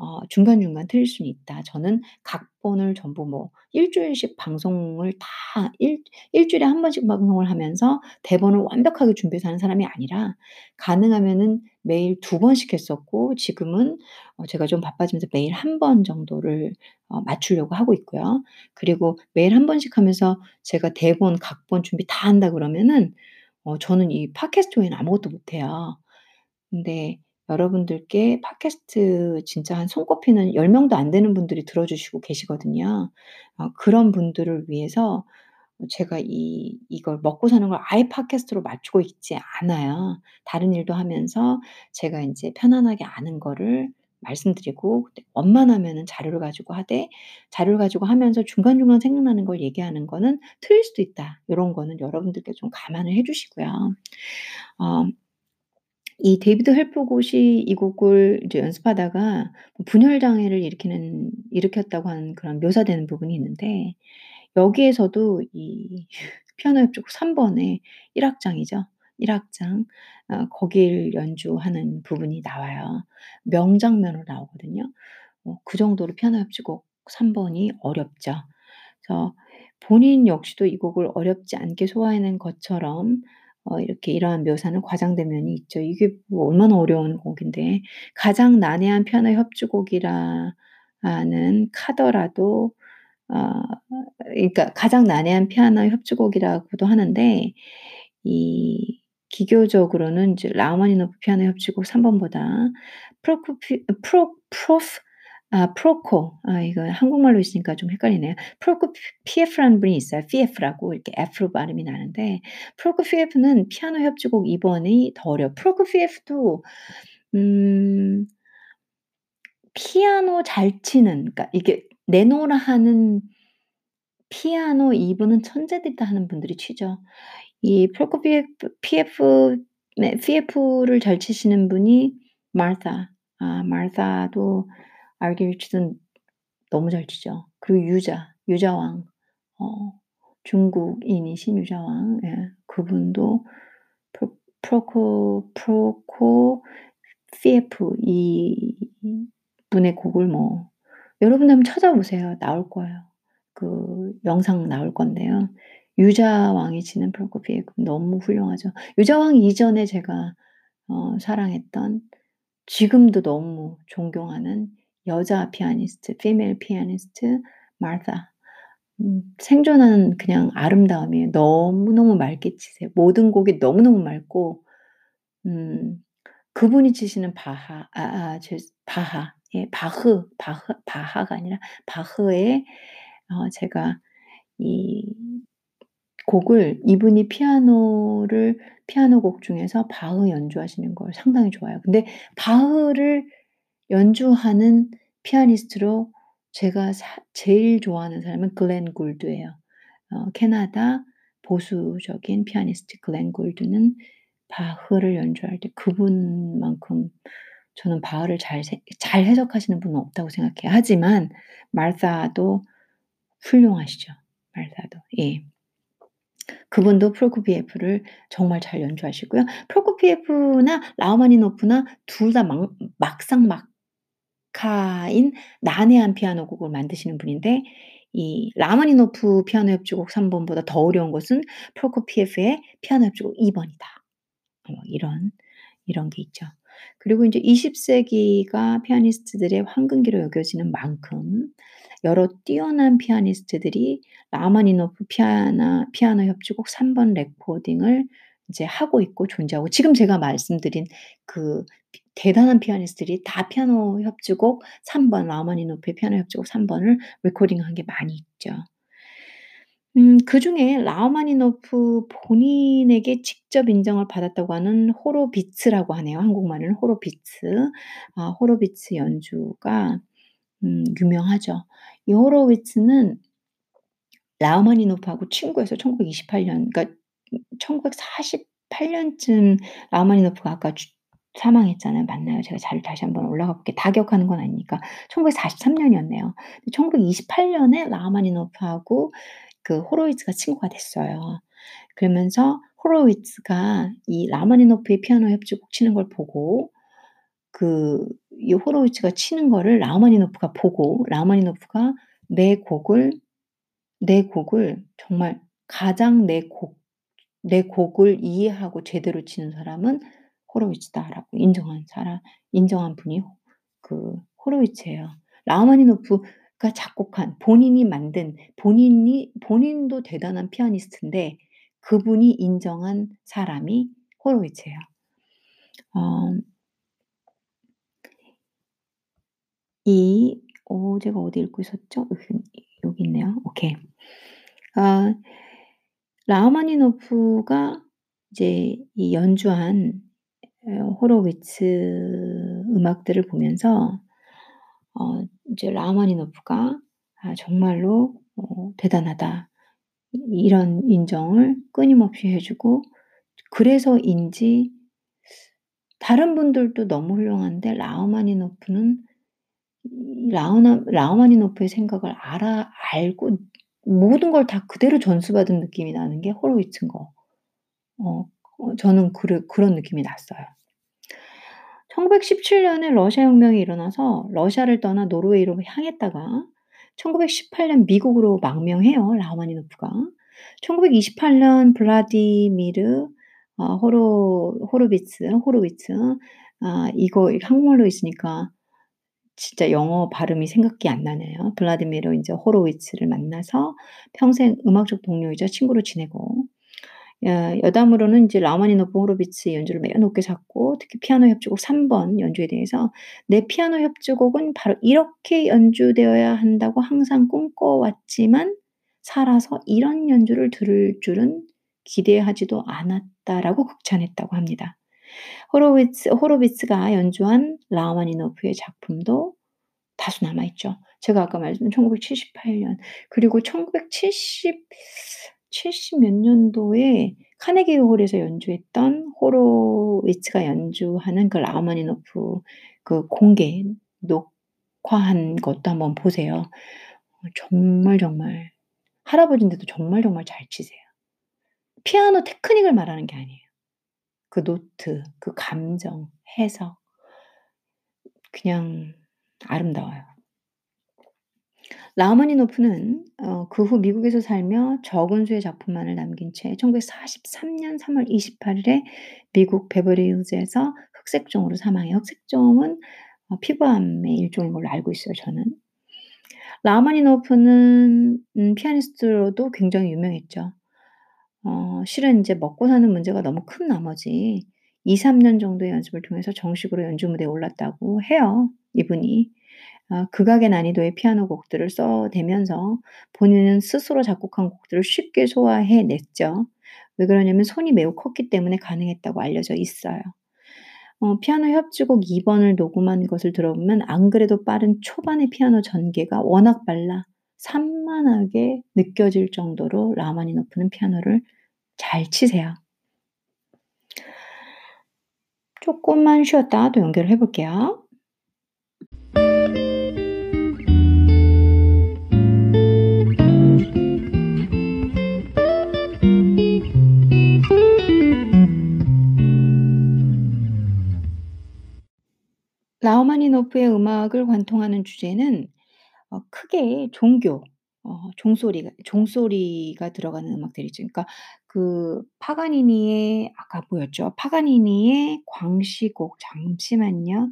어 중간중간 틀릴 수는 있다. 저는 각본을 전부 뭐 일 주일씩 방송을 다 일 일 주일에 한 번씩 방송을 하면서 대본을 완벽하게 준비해서 하는 사람이 아니라 가능하면은 매일 두 번씩 했었고 지금은 어 제가 좀 바빠지면서 매일 한 번 정도를 어 맞추려고 하고 있고요. 그리고 매일 한 번씩 하면서 제가 대본, 각본 준비 다 한다 그러면은 어 저는 이 팟캐스트 외에는 아무것도 못 해요. 근데 여러분들께 팟캐스트 진짜 한 손꼽히는 10 명도 안 되는 분들이 들어 주시고 계시거든요. 어 그런 분들을 위해서 제가 이 이걸 먹고 사는 걸 아예 팟캐스트로 맞추고 있지 않아요. 다른 일도 하면서 제가 인제 편안하게 아는 거를 말씀드리고 근데 원만하면은 자료를 가지고 하되 자료를 가지고 하면서 중간중간 생각나는 걸 얘기하는 거는 틀릴 수도 있다. 요런 거는 여러분들께 좀 감안을 해 주시고요. 어 이 데이비드 헬프곳이 이 곡을 이제 연습하다가 뭐 분열 장애를 일으키는 일으켰다고 하는 그런 묘사되는 부분이 있는데 여기에서도 이 피아노 협주곡 3 번의 1 악장이죠. 1 악장 어 거기를 연주하는 부분이 나와요. 명장면으로 나오거든요. 어 그 정도로 피아노 협주곡 3 번이 어렵죠. 그래서 본인 역시도 이 곡을 어렵지 않게 소화해낸 것처럼 어 이렇게 이러한 묘사는 과장된 면이 있죠. 이게 뭐 얼마나 어려운 곡인데 가장 난해한 피아노 협주곡이라 하는 카더라도 어 그러니까 가장 난해한 피아노 협주곡이라고도 하는데 이 기교적으로는 이제 라흐마니노프 피아노 협주곡 3 번보다 프로코피 프로 프로프 아 프로코 아 이거 한국말로 있으니까 좀 헷갈리네요. 프로코 피에프라는 분이 있어요. 피에프라고 이렇게 F로 발음이 나는데 프로코 피에프는 피아노 협주곡 2 번이 더 어려워요. 프로코 피에프도 음 피아노 잘 치는 그러니까 이게 내노라 하는 피아노 2 부는 천재들이다 하는 분들이 치죠. 이 프로코 피에프 피에프 네 피에프를 잘 치시는 분이 마르타. 아 마르타도 알게르츠는 너무 잘 치죠. 그리고 유자, 유자왕. 어 중국인이신 유자왕. 예. 그분도 프로 프로코 프로코 피에프 이 분의 곡을 뭐 여러분들 한번 찾아보세요. 나올 거예요. 그 영상 나올 건데요. 유자왕이 치는 프로코피에프 너무 훌륭하죠. 유자왕 이전에 제가 어 사랑했던 지금도 너무 존경하는 여자 피아니스트 female 피아니스트 마르타. 음 생존하는 그냥 아름다움이에요. 너무너무 맑게 치세요. 모든 곡이 너무너무 맑고 음 그분이 치시는 바하 아아죄 바하 예 바흐 바흐 바하가 아니라 바흐의 어 제가 이 곡을 이분이 피아노를 피아노 곡 중에서 바흐 연주하시는 걸 상당히 좋아해요. 근데 바흐를 연주하는 피아니스트로 제가 사 제일 좋아하는 사람은 글렌 골드예요. 어 캐나다 보수적인 피아니스트 글렌 골드는 바흐를 연주할 때 그분만큼 저는 바흐를 잘세잘 해석하시는 분은 없다고 생각해요. 하지만 마르사도 훌륭하시죠. 마르사도. 예. 그분도 프로코피에프를 정말 잘 연주하시고요. 프로코피에프나 라흐마니노프나 둘 다막 막상 막 하인 난해한 피아노 곡을 만드시는 분인데 이 라흐마니노프 피아노 협주곡 3 번보다 더 어려운 것은 프로코피에프의 피아노 협주곡 2 번이다. 뭐 이런 이런 게 있죠. 그리고 인제 20 세기가 피아니스트들의 황금기로 여겨지는 만큼 여러 뛰어난 피아니스트들이 라흐마니노프 피아나 피아노 협주곡 3번 레코딩을 이제 하고 있고 존재하고 지금 제가 말씀드린 그 대단한 피아니스트들이 다 피아노 협주곡 3번 라흐마니노프의 피아노 협주곡 3번을 레코딩한 게 많이 있죠. 음 그 중에 라흐마니노프 본인에게 직접 인정을 받았다고 하는 호로비츠라고 하네요. 한국말은 호로비츠. 아 호로비츠 연주가 음 유명하죠. 이 호로비츠는 라흐마니노프하고 친구여서 1928년 그러니까 1948 년쯤 라흐마니노프가 아까 주 사망했잖아요. 맞나요? 제가 자료를 다시 한번 올라가 볼게요. 다 기억하는 건 아니니까. 1943 년이었네요. 1928 년에 라흐마니노프하고 그 호로위츠가 친구가 됐어요. 그러면서 호로위츠가 이 라흐마니노프의 피아노 협주곡 치는 걸 보고 그 이 호로위츠가 치는 거를 라흐마니노프가 보고 라흐마니노프가 내 곡을 내 곡을 정말 가장 내 곡 내 곡을 이해하고 제대로 치는 사람은 호로위츠다라고 인정한 사람 인정한 분이 그 호로위츠예요. 라흐마니노프가 작곡한 본인이 만든 본인이 본인도 대단한 피아니스트인데 그분이 인정한 사람이 호로위츠예요. 어이어 제가 어디 읽고 있었죠? 여기 여기 있네요. 오케이. 아 라흐마니노프가 이제 이 연주한 어 호로위츠 음악들을 보면서 어 이제 라흐마니노프가 '아 정말로 어 대단하다.' 이 이런 인정을 끊임없이 해 주고 그래서인지 다른 분들도 너무 훌륭한데 라흐마니노프는 이 라흐나 라흐마니노프의 생각을 알아 알고 모든 걸 다 그대로 전수받은 느낌이 나는 게 호로위츠인 거. 어어 저는 그래 그런 느낌이 났어요. 1917 년에 러시아 혁명이 일어나서 러시아를 떠나 노르웨이로 향했다가 1918년 미국으로 망명해요, 라흐마니노프가. 1928년 블라디미르 어 호로 호르비츠 호로위츠 아 이거 한국말로 있으니까 진짜 영어 발음이 생각이 안 나네요. 블라디미르 인제 호로위츠를 만나서 평생 음악적 동료이자 친구로 지내고 야 여담으로는 인제 라흐마니노프, 호로비츠의 연주를 매우 높게 샀고 특히 피아노 협주곡 3번 연주에 대해서 "내 피아노 협주곡은 바로 이렇게 연주되어야 한다고 항상 꿈꿔왔지만 살아서 이런 연주를 들을 줄은 기대하지도 않았다."라고 극찬했다고 합니다. 호로위츠 호로비츠가 연주한 라흐마니노프의 작품도 다수 남아 있죠. 제가 아까 말씀드린 1978년 그리고 1970 70 몇 년도에 카네기 홀에서 연주했던 호로위츠가 연주하는 그 라흐마니노프 그 공개 녹화한 것도 한번 보세요. 어 정말, 정말 할아버지인데도 정말, 정말 잘 치세요. 피아노 테크닉을 말하는 게 아니에요. 그 노트, 그 감정, 해석 그냥 아름다워요. 라흐마니노프는 어 그 후 미국에서 살며 적은 수의 작품만을 남긴 채 1943년 3월 28 일에 미국 베버리 hils에서 흑색종으로 사망해요. 흑색종은 어 피부암의 일종인 걸로 알고 있어요 저는. 라흐마니노프는 음 피아니스트로도 굉장히 유명했죠. 어 실은 인제 먹고 사는 문제가 너무 큰 나머지 2-3년 정도의 연습을 통해서 정식으로 연주 무대에 올랐다고 해요, 이분이. 아 극악의 난이도의 피아노 곡들을 써내면서 본인은 스스로 작곡한 곡들을 쉽게 소화해 냈죠. 왜 그러냐면 손이 매우 컸기 때문에 가능했다고 알려져 있어요. 어 피아노 협주곡 2 번을 녹음한 것을 들어보면 안 그래도 빠른 초반의 피아노 전개가 워낙 빨라 산만하게 느껴질 정도로 라흐마니노프는 피아노를 잘 치세요. 쪼끔만 쉬었다가 또 연결을 해 볼게요. 라흐마니노프의 음악을 관통하는 주제는 어 크게 종교 어 종소리가 종소리가 들어가는 음악들이죠. 그러니까 그 파가니니의 아까 뭐였죠? 파가니니의 광시곡 잠시만요.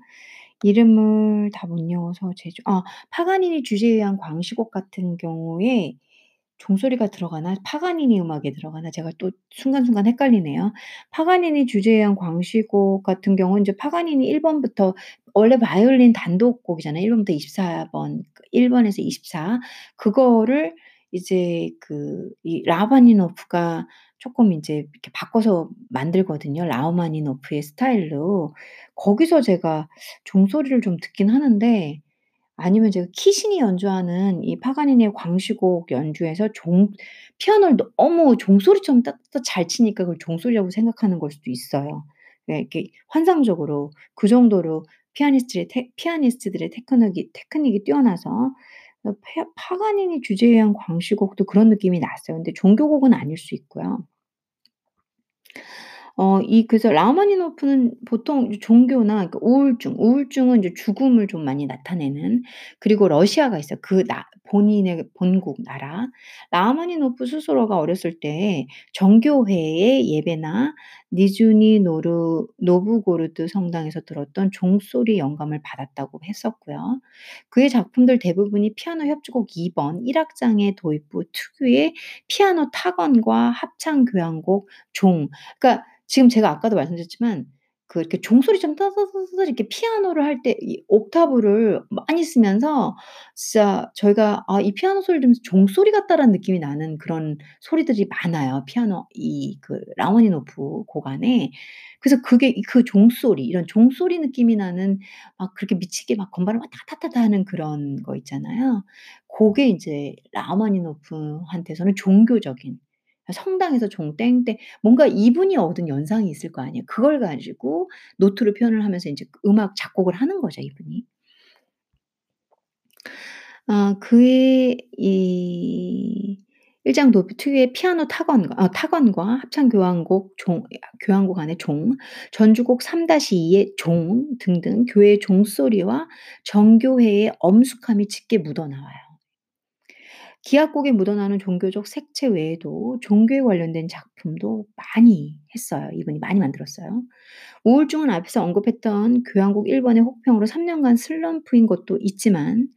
이름을 다 못 외워서 제주 아 파가니니 주제에 의한 광시곡 같은 경우에 종소리가 들어가나 파가니니 음악에 들어가나 제가 또 순간순간 헷갈리네요. 파가니니 주제에 의한 광시곡 같은 경우는 이제 파가니니 1 번부터 원래 바이올린 단독곡이잖아요. 1 번부터 24 번, 그1 번에서 24 그거를 이제 그 이 라흐마니노프가 쪼끔 인제 이렇게 바꿔서 만들거든요, 라흐마니노프의 스타일로. 거기서 제가 종소리를 좀 듣긴 하는데 아니면 제가 키신이 연주하는 이 파가니니의 광시곡 연주에서 종 피아노를 너무 종소리처럼 따따따 잘 치니까 그걸 종소리라고 생각하는 걸 수도 있어요. 네 이렇게 환상적으로 그 정도로 피아니스트의 테 피아니스트들의 테크닉이 테크닉이 뛰어나서 어 파가니니 주제에 의한 광시곡도 그런 느낌이 났어요. 근데 종교곡은 아닐 수 있고요. 어 이 그래서 라흐마니노프는 보통 종교나 그러니까 우울증, 우울증은 이제 죽음을 좀 많이 나타내는 그리고 러시아가 있어요. 그 나 본인의 본국 나라. 라흐마니노프 스스로가 어렸을 때 정교회의 예배나 니즈니 노르 노브고로드 성당에서 들었던 종소리 영감을 받았다고 했었고요. 그의 작품들 대부분이 피아노 협주곡 2번 1 악장의 도입 부 특유의 피아노 타건과 합창 교향곡 종 그러니까 지금 제가 아까도 말씀드렸지만 그 이렇게 종소리처럼 따다다다다 이렇게 피아노를 할 때 이 옥타브를 많이 쓰면서 진짜 저희가 '아 이 피아노 소리를 들으면서 종소리 같다.'라는 느낌이 나는 그런 소리들이 많아요, 피아노 이 그 라흐마니노프 곡 안에. 그래서 그게 이그 종소리 이런 종소리 느낌이 나는 막 그렇게 미치게 막 건반을 막 타타타타 하는 그런 거 있잖아요. 고게 인제 라흐마니노프한테서는 종교적인 성당에서 종 땡땡 뭔가 이분이 얻은 연상이 있을 거 아니에요. 그걸 가지고 노트로 표현을 하면서 그 음악 작곡을 하는 거죠, 이분이. 아 그의 이1장 도입 부 특유의 피아노 타건과 아 타건과 합창 교향곡 종 교향곡 안에 종, 전주곡 3-2의 종 등등 교회의 종소리와 정교회의 엄숙함이 짙게 묻어나와요. 기악곡에 묻어나는 종교적 색채 외에도 종교에 관련된 작품도 많이 했어요. 이분이 많이 만들었어요. 우울증은 앞에서 언급했던 교향곡 1 번의 혹평으로 3 년간 슬럼프인 것도 있지만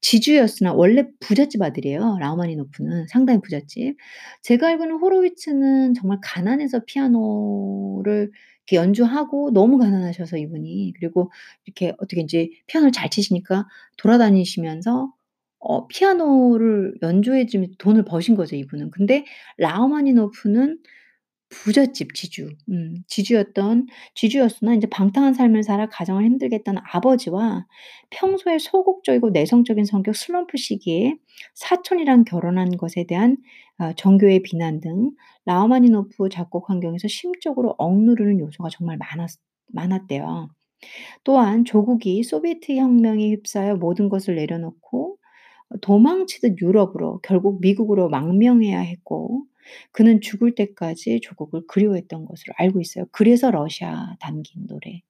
지주였으나 원래 부잣집 아들이에요, 라흐마니노프는. 상당히 부잣집. 제가 알기로는 호로위츠는 정말 가난해서 피아노를 이렇게 연주하고 너무 가난하셔서 이분이 그리고 이렇게 어떻게 인제 피아노를 잘 치시니까 돌아다니시면서 어 피아노를 연주해 주면서 돈을 버신 거죠, 이분은. 근데 라흐마니노프는 부잣집 지주 음 지주였던 지주였으나 인제 방탕한 삶을 살아 가정을 힘들게 했던 아버지와 평소에 소극적이고 내성적인 성격 슬럼프 시기에 사촌이랑 결혼한 것에 대한 아 정교의 비난 등 라흐마니노프 작곡 환경에서 심적으로 억누르는 요소가 정말 많았 많았대요. 또한 조국이 소비에트 혁명에 휩싸여 모든 것을 내려놓고 어 도망치듯 유럽으로 결국 미국으로 망명해야 했고 그는 죽을 때까지 조국을 그리워했던 것으로 알고 있어요. 그래서 러시아 담긴 노래.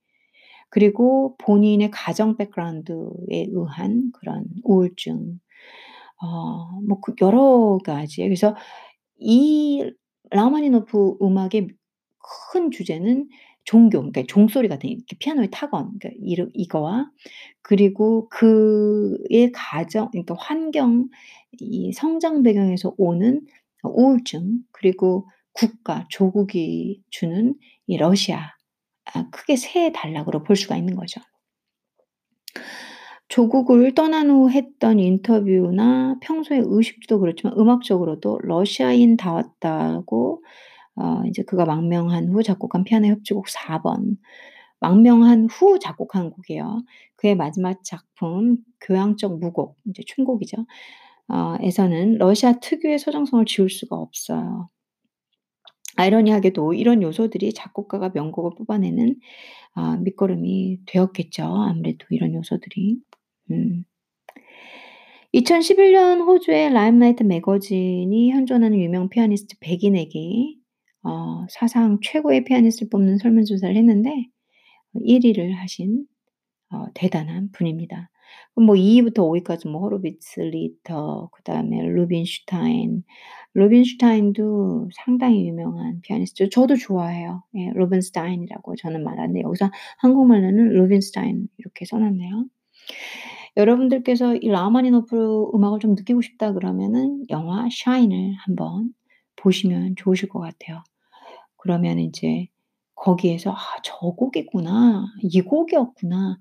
그리고 본인의 가정 백그라운드에 의한 그런 우울증 어 뭐 그 여러 가지 그래서 이 라흐마니노프 음악의 큰 주제는 종교 그러니까 종소리 같은 이렇게 피아노의 타건 그러니까 이러 이거와 그리고 그의 가정 그러니까 환경 이 성장 배경에서 오는 어 우울증 그리고 국가 조국이 주는 이 러시아 아 크게 3 단락으로 볼 수가 있는 거죠. 조국을 떠난 후 했던 인터뷰나 평소의 의식주도 그렇지만 음악적으로도 러시아인 다웠다고 어 이제 그가 망명한 후 작곡한 피아노 협주곡 4번 망명한 후 작곡한 곡이에요. 그의 마지막 작품 교향적 무곡 이제 춤곡이죠. 어 에서는 러시아 특유의 서정성을 지울 수가 없어요. 아이러니하게도 이런 요소들이 작곡가가 명곡을 뽑아내는 아 밑거름이 되었겠죠, 아무래도 이런 요소들이. 음. 2011년 호주의 라임라이트 매거진이 현존하는 유명 피아니스트 100 인에게 어 사상 최고의 피아니스트를 뽑는 설문조사를 했는데 1 위를 하신 어 대단한 분입니다. 뭐 2 위부터 5 위까지 뭐 호로비츠, 리히터 그 다음에 루빈슈타인. 루빈슈타인도 상당히 유명한 피아니스트죠. 저도 좋아해요. 예 루벤스타인이라고 저는 말하는데 여기서 한국말로는 루빈스타인 이렇게 써 놨네요. 여러분들께서 이 라흐마니노프 음악을 좀 느끼고 싶다 그러면은 영화 Shine을 한번 보시면 좋으실 것 같아요. 그러면 인제 거기에서 '아 저 곡이구나. 이 곡이었구나.'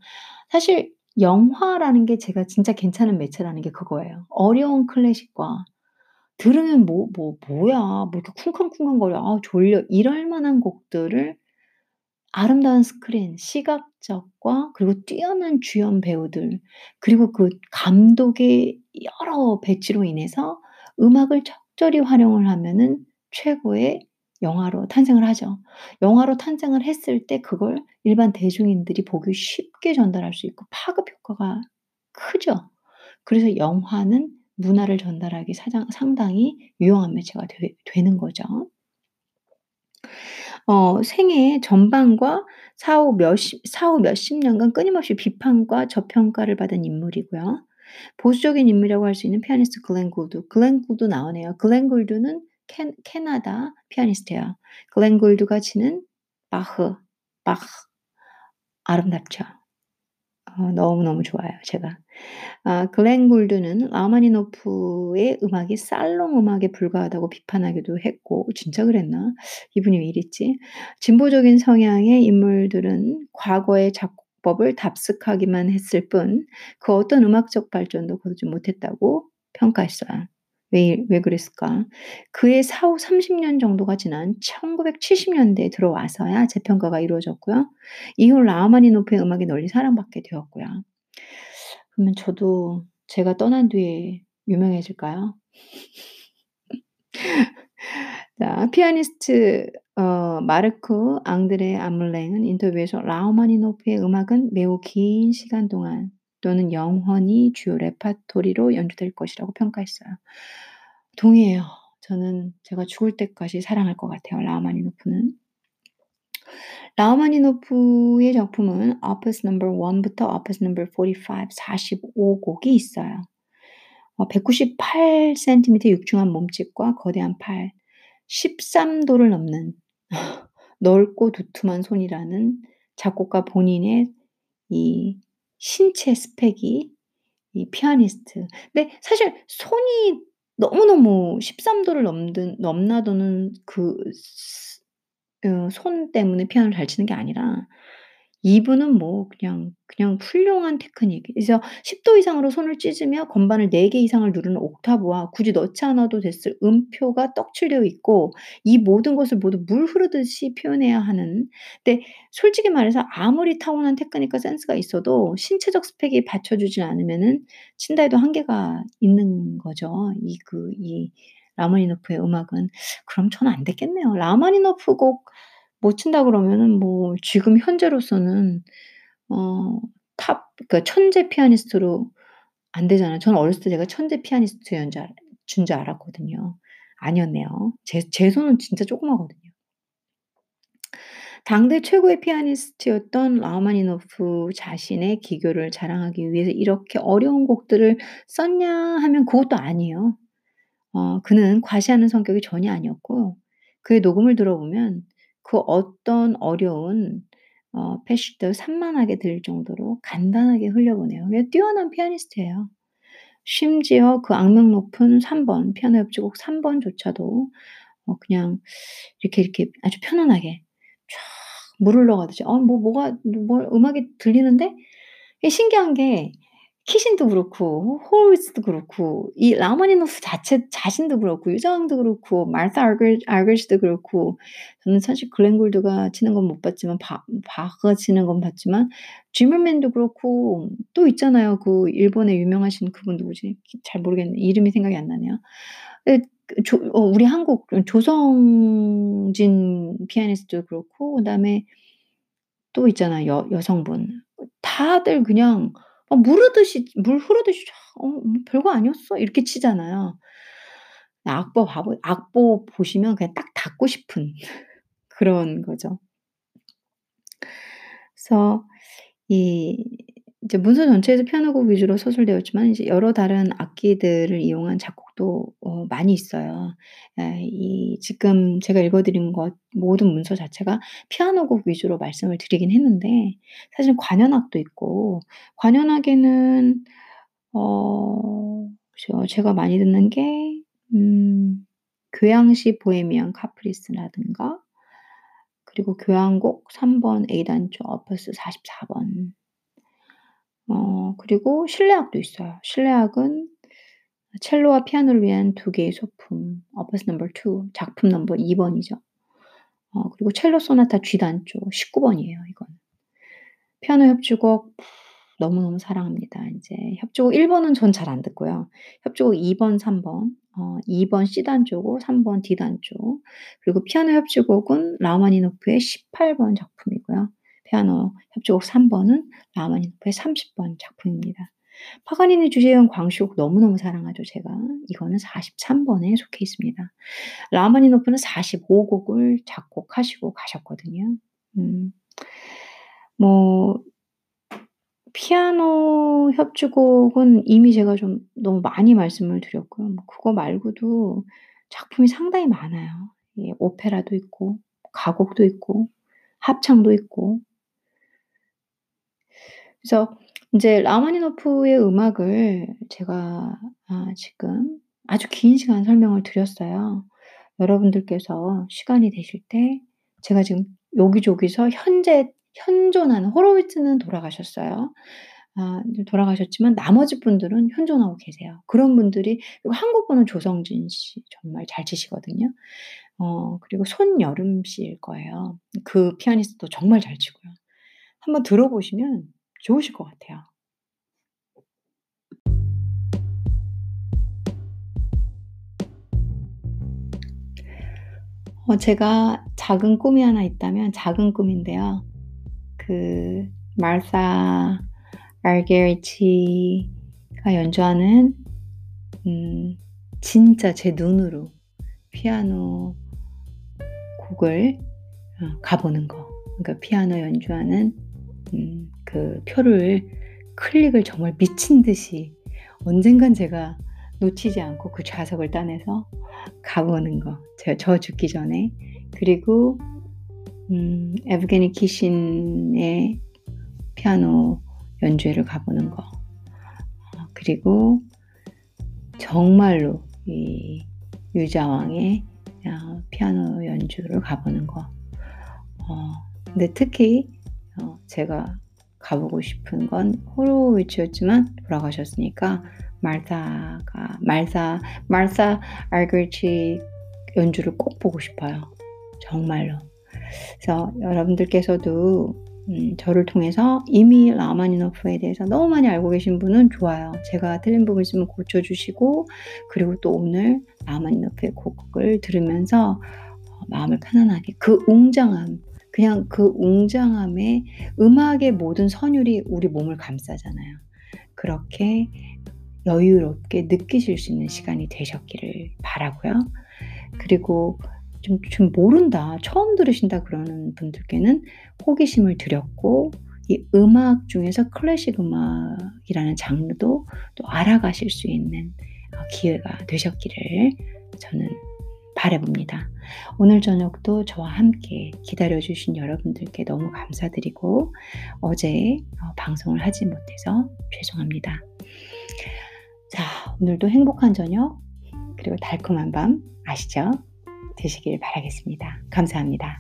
사실 영화라는 게 제가 진짜 괜찮은 매체라는 게 그거예요. 어려운 클래식과 들으면 뭐 뭐 '뭐야. 뭐 이렇게 쿵쾅쿵쾅거려. 아 졸려.' 이럴 만한 곡들을 아름다운 스크린, 시각적과 그리고 뛰어난 주연 배우들 그리고 그 감독의 여러 배치로 인해서 음악을 적절히 활용을 하면은 최고의 영화로 탄생을 하죠. 영화로 탄생을 했을 때 그걸 일반 대중인들이 보기 쉽게 전달할 수 있고 파급 효과가 크죠. 그래서 영화는 문화를 전달하기 사장 상당히 유용한 매체가 되 되는 거죠. 어 생애 전반과 사후 몇십 몇십 년간 끊임없이 비판과 저평가를 받은 인물이고요. 보수적인 인물이라고 할 수 있는 피아니스트 글렌 굴드. 글렌 굴드 나오네요. 글렌 굴드는 캐 캐나다 피아니스트예요. 글렌 굴드가 치는 바흐, 바흐 아름답죠. 어 너무너무 좋아요 제가. 아 글렌 굴드는 라흐마니노프의 음악이 살롱 음악에 불과하다고 비판하기도 했고 진짜 그랬나? 이분이 왜 이랬지? 진보적인 성향의 인물들은 과거의 작곡법을 답습하기만 했을 뿐 그 어떤 음악적 발전도 거두지 못했다고 평가했어요. 왜 왜 그랬을까? 그의 사후 30년 정도가 지난 1970 년대에 들어와서야 재평가가 이루어졌고요. 이후 라흐마니노프의 음악이 널리 사랑받게 되었고요. 그러면 저도 제가 떠난 뒤에 유명해질까요? 자 피아니스트 어 마르크 앙드레 아물랭은 인터뷰에서 라흐마니노프의 음악은 매우 긴 시간 동안 또는 영원히 주요 레파토리로 연주될 것이라고 평가했어요. 동의해요. 저는 제가 죽을 때까지 사랑할 것 같아요 라흐마니노프는. 라흐마니노프의 작품은 opus number 1 부터 opus number 45 45곡이 있어요. 어198 센티미터 육중한 몸집과 거대한 팔, 13 도를 넘는 넓고 두툼한 손이라는 작곡가 본인의 이 신체 스펙이 이 피아니스트. 근데 사실 손이 너무너무 13 도를 넘든 넘나드는 그 스 어 손 때문에 피아노를 잘 치는 게 아니라 이분은 뭐 그냥, 그냥 훌륭한 테크닉 그래서 10도 이상으로 손을 찢으며 건반을 4개 이상을 누르는 옥타브와 굳이 넣지 않아도 됐을 음표가 떡칠되어 있고 이 모든 것을 모두 물 흐르듯이 표현해야 하는 근데 솔직히 말해서 아무리 타고난 테크닉과 센스가 있어도 신체적 스펙이 받쳐주지 않으면은 친다 해도 한계가 있는 거죠. 이 그이 라흐마니노프의 음악은. 그럼 저는 안 됐겠네요. 라흐마니노프 곡 못 친다 그러면은 뭐 지금 현재로서는 어 top 그러니까 천재 피아니스트로 안 되잖아요. 저는 어렸을 때 제가 천재 피아니스트인 줄알준줄 알았거든요. 아니었네요. 제 제 손은 진짜 조그마거든요. 당대 최고의 피아니스트였던 라흐마니노프 자신의 기교를 자랑하기 위해서 이렇게 어려운 곡들을 썼냐 하면 그것도 아니에요. 어 그는 과시하는 성격이 전혀 아니었고 그의 녹음을 들어보면 그 어떤 어려운 어 패시도 산만하게 들릴 정도로 간단하게 흘려보내요. 뛰어난 피아니스트예요. 심지어 그 악명 높은 3번 피아노 협주곡 3 번조차도 어 그냥 이렇게, 이렇게 아주 편안하게 쫙 물을 넣어가듯이 '어 뭐 뭐가 뭐 음악이 들리는데?' 신기한 게 키신도 그렇고 호르츠도 그렇고 이 라흐마니노프 자체 자신도 그렇고 유저항도 그렇고 아르게 아르게시도 그렇고 저는 사실 글렌 골드가 치는 건 못 봤지만 바 바흐가 치는 건 봤지만 지머맨도 그렇고 또 있잖아요. 그 일본의 유명하신 그분 누구지? 잘 모르겠네. 이름이 생각이 안 나네요. 조 어 우리 한국 조성진 피아니스트도 그렇고 그다음에 또 있잖아 요, 여 여성분. 다들 그냥 막물 흐르듯이 물 흐르듯이 쫙 '어 뭐 별거 아니었어.' 이렇게 치잖아요. 악보 봐보 악보 보시면 그냥 딱 닫고 싶은 그런 거죠. 그래서 이 이제 문서 전체에서 피아노 곡 위주로 서술되었지만 이제 여러 다른 악기들을 이용한 작곡도 어 많이 있어요. 예 이 지금 제가 읽어 드린 것 모든 문서 자체가 피아노 곡 위주로 말씀을 드리긴 했는데 사실 관현악도 있고 관현악에는 어저 제가 많이 듣는 게 음 교향시 보헤미안 카프리스라든가 그리고 교향곡 3번 A 단조 opus 44 번. 어 그리고 실내악도 있어요. 실내악은 첼로와 피아노를 위한 두 개의 소품 opus number 2 작품 넘버 2 번이죠. 어 그리고 첼로 소나타 G 단조 19 번이에요 이건. 피아노 협주곡 너무너무 사랑합니다. 인제 협주곡 1 번은 전 잘 안 듣고요. 협주곡 2 번, 3 번, 어 2 번 C 단조고 3 번 D 단조 그리고 피아노 협주곡은 라흐마니노프의 18 번 작품이고요. 피아노 협주곡 3 번은 라흐마니노프의 30번 작품입니다. 파가니니 주제음 광시곡 너무너무 사랑하죠 제가. 이거는 43 번에 속해 있습니다. 라흐마니노프는 45 곡을 작곡하시고 가셨거든요. 음. 뭐 피아노 협주곡은 이미 제가 좀 너무 많이 말씀을 드렸고요. 뭐 그거 말고도 작품이 상당히 많아요. 예 오페라도 있고 가곡도 있고 합창도 있고. 그래서 인제 라흐마니노프의 음악을 제가 아 지금 아주 긴 시간 설명을 드렸어요. 여러분들께서 시간이 되실 때 제가 지금 여기저기서 현재 현존하는 호로위츠는 돌아가셨어요. 아 이제 돌아가셨지만 나머지 분들은 현존하고 계세요. 그런 분들이 그리고 한국 분은 조성진 씨 정말 잘 치시거든요. 어 그리고 손여름 씨일 거예요. 그 피아니스트도 정말 잘 치고요. 한번 들어보시면 좋으실 것 같아요. 어 제가 작은 꿈이 하나 있다면 작은 꿈인데요. 그 마르사 알게리치가 연주하는 음 진짜 제 눈으로 피아노 곡을 어가 보는 거. 그러니까 피아노 연주하는 음 그 표를 클릭을 정말 미친 듯이 언젠간 제가 놓치지 않고 그 좌석을 따내서 가 보는 거. 제가 저 죽기 전에. 그리고 음 에브게니 키신의 피아노 연주회를 가 보는 거. 어 그리고 정말로 이 유자왕의 어 피아노 연주를 가 보는 거. 어 근데 특히 어 제가 가 보고 싶은 건 호로위츠였지만 돌아가셨으니까 말사가 말사 말사 알그리치 연주를 꼭 보고 싶어요. 정말로. 그래서 여러분들께서도 음 저를 통해서 이미 라마니노프에 대해서 너무 많이 알고 계신 분은 좋아요. 제가 틀린 부분 있으면 고쳐 주시고 그리고 또 오늘 라마니노프의 곡을 들으면서 어 마음을 편안하게 그 웅장함 그냥 그 웅장함에 음악의 모든 선율이 우리 몸을 감싸잖아요. 그렇게 여유롭게 느끼실 수 있는 시간이 되셨기를 바라고요. 그리고 좀 좀 모른다. 처음 들으신다 그러는 분들께는 호기심을 드렸고 이 음악 중에서 클래식 음악이라는 장르도 또 알아가실 수 있는 어 기회가 되셨기를 저는 바라 봅니다. 오늘 저녁도 저와 함께 기다려 주신 여러분들께 너무 감사드리고 어제 어 방송을 하지 못해서 죄송합니다. 자 오늘도 행복한 저녁 그리고 달콤한 밤 아시죠? 되시길 바라겠습니다. 감사합니다.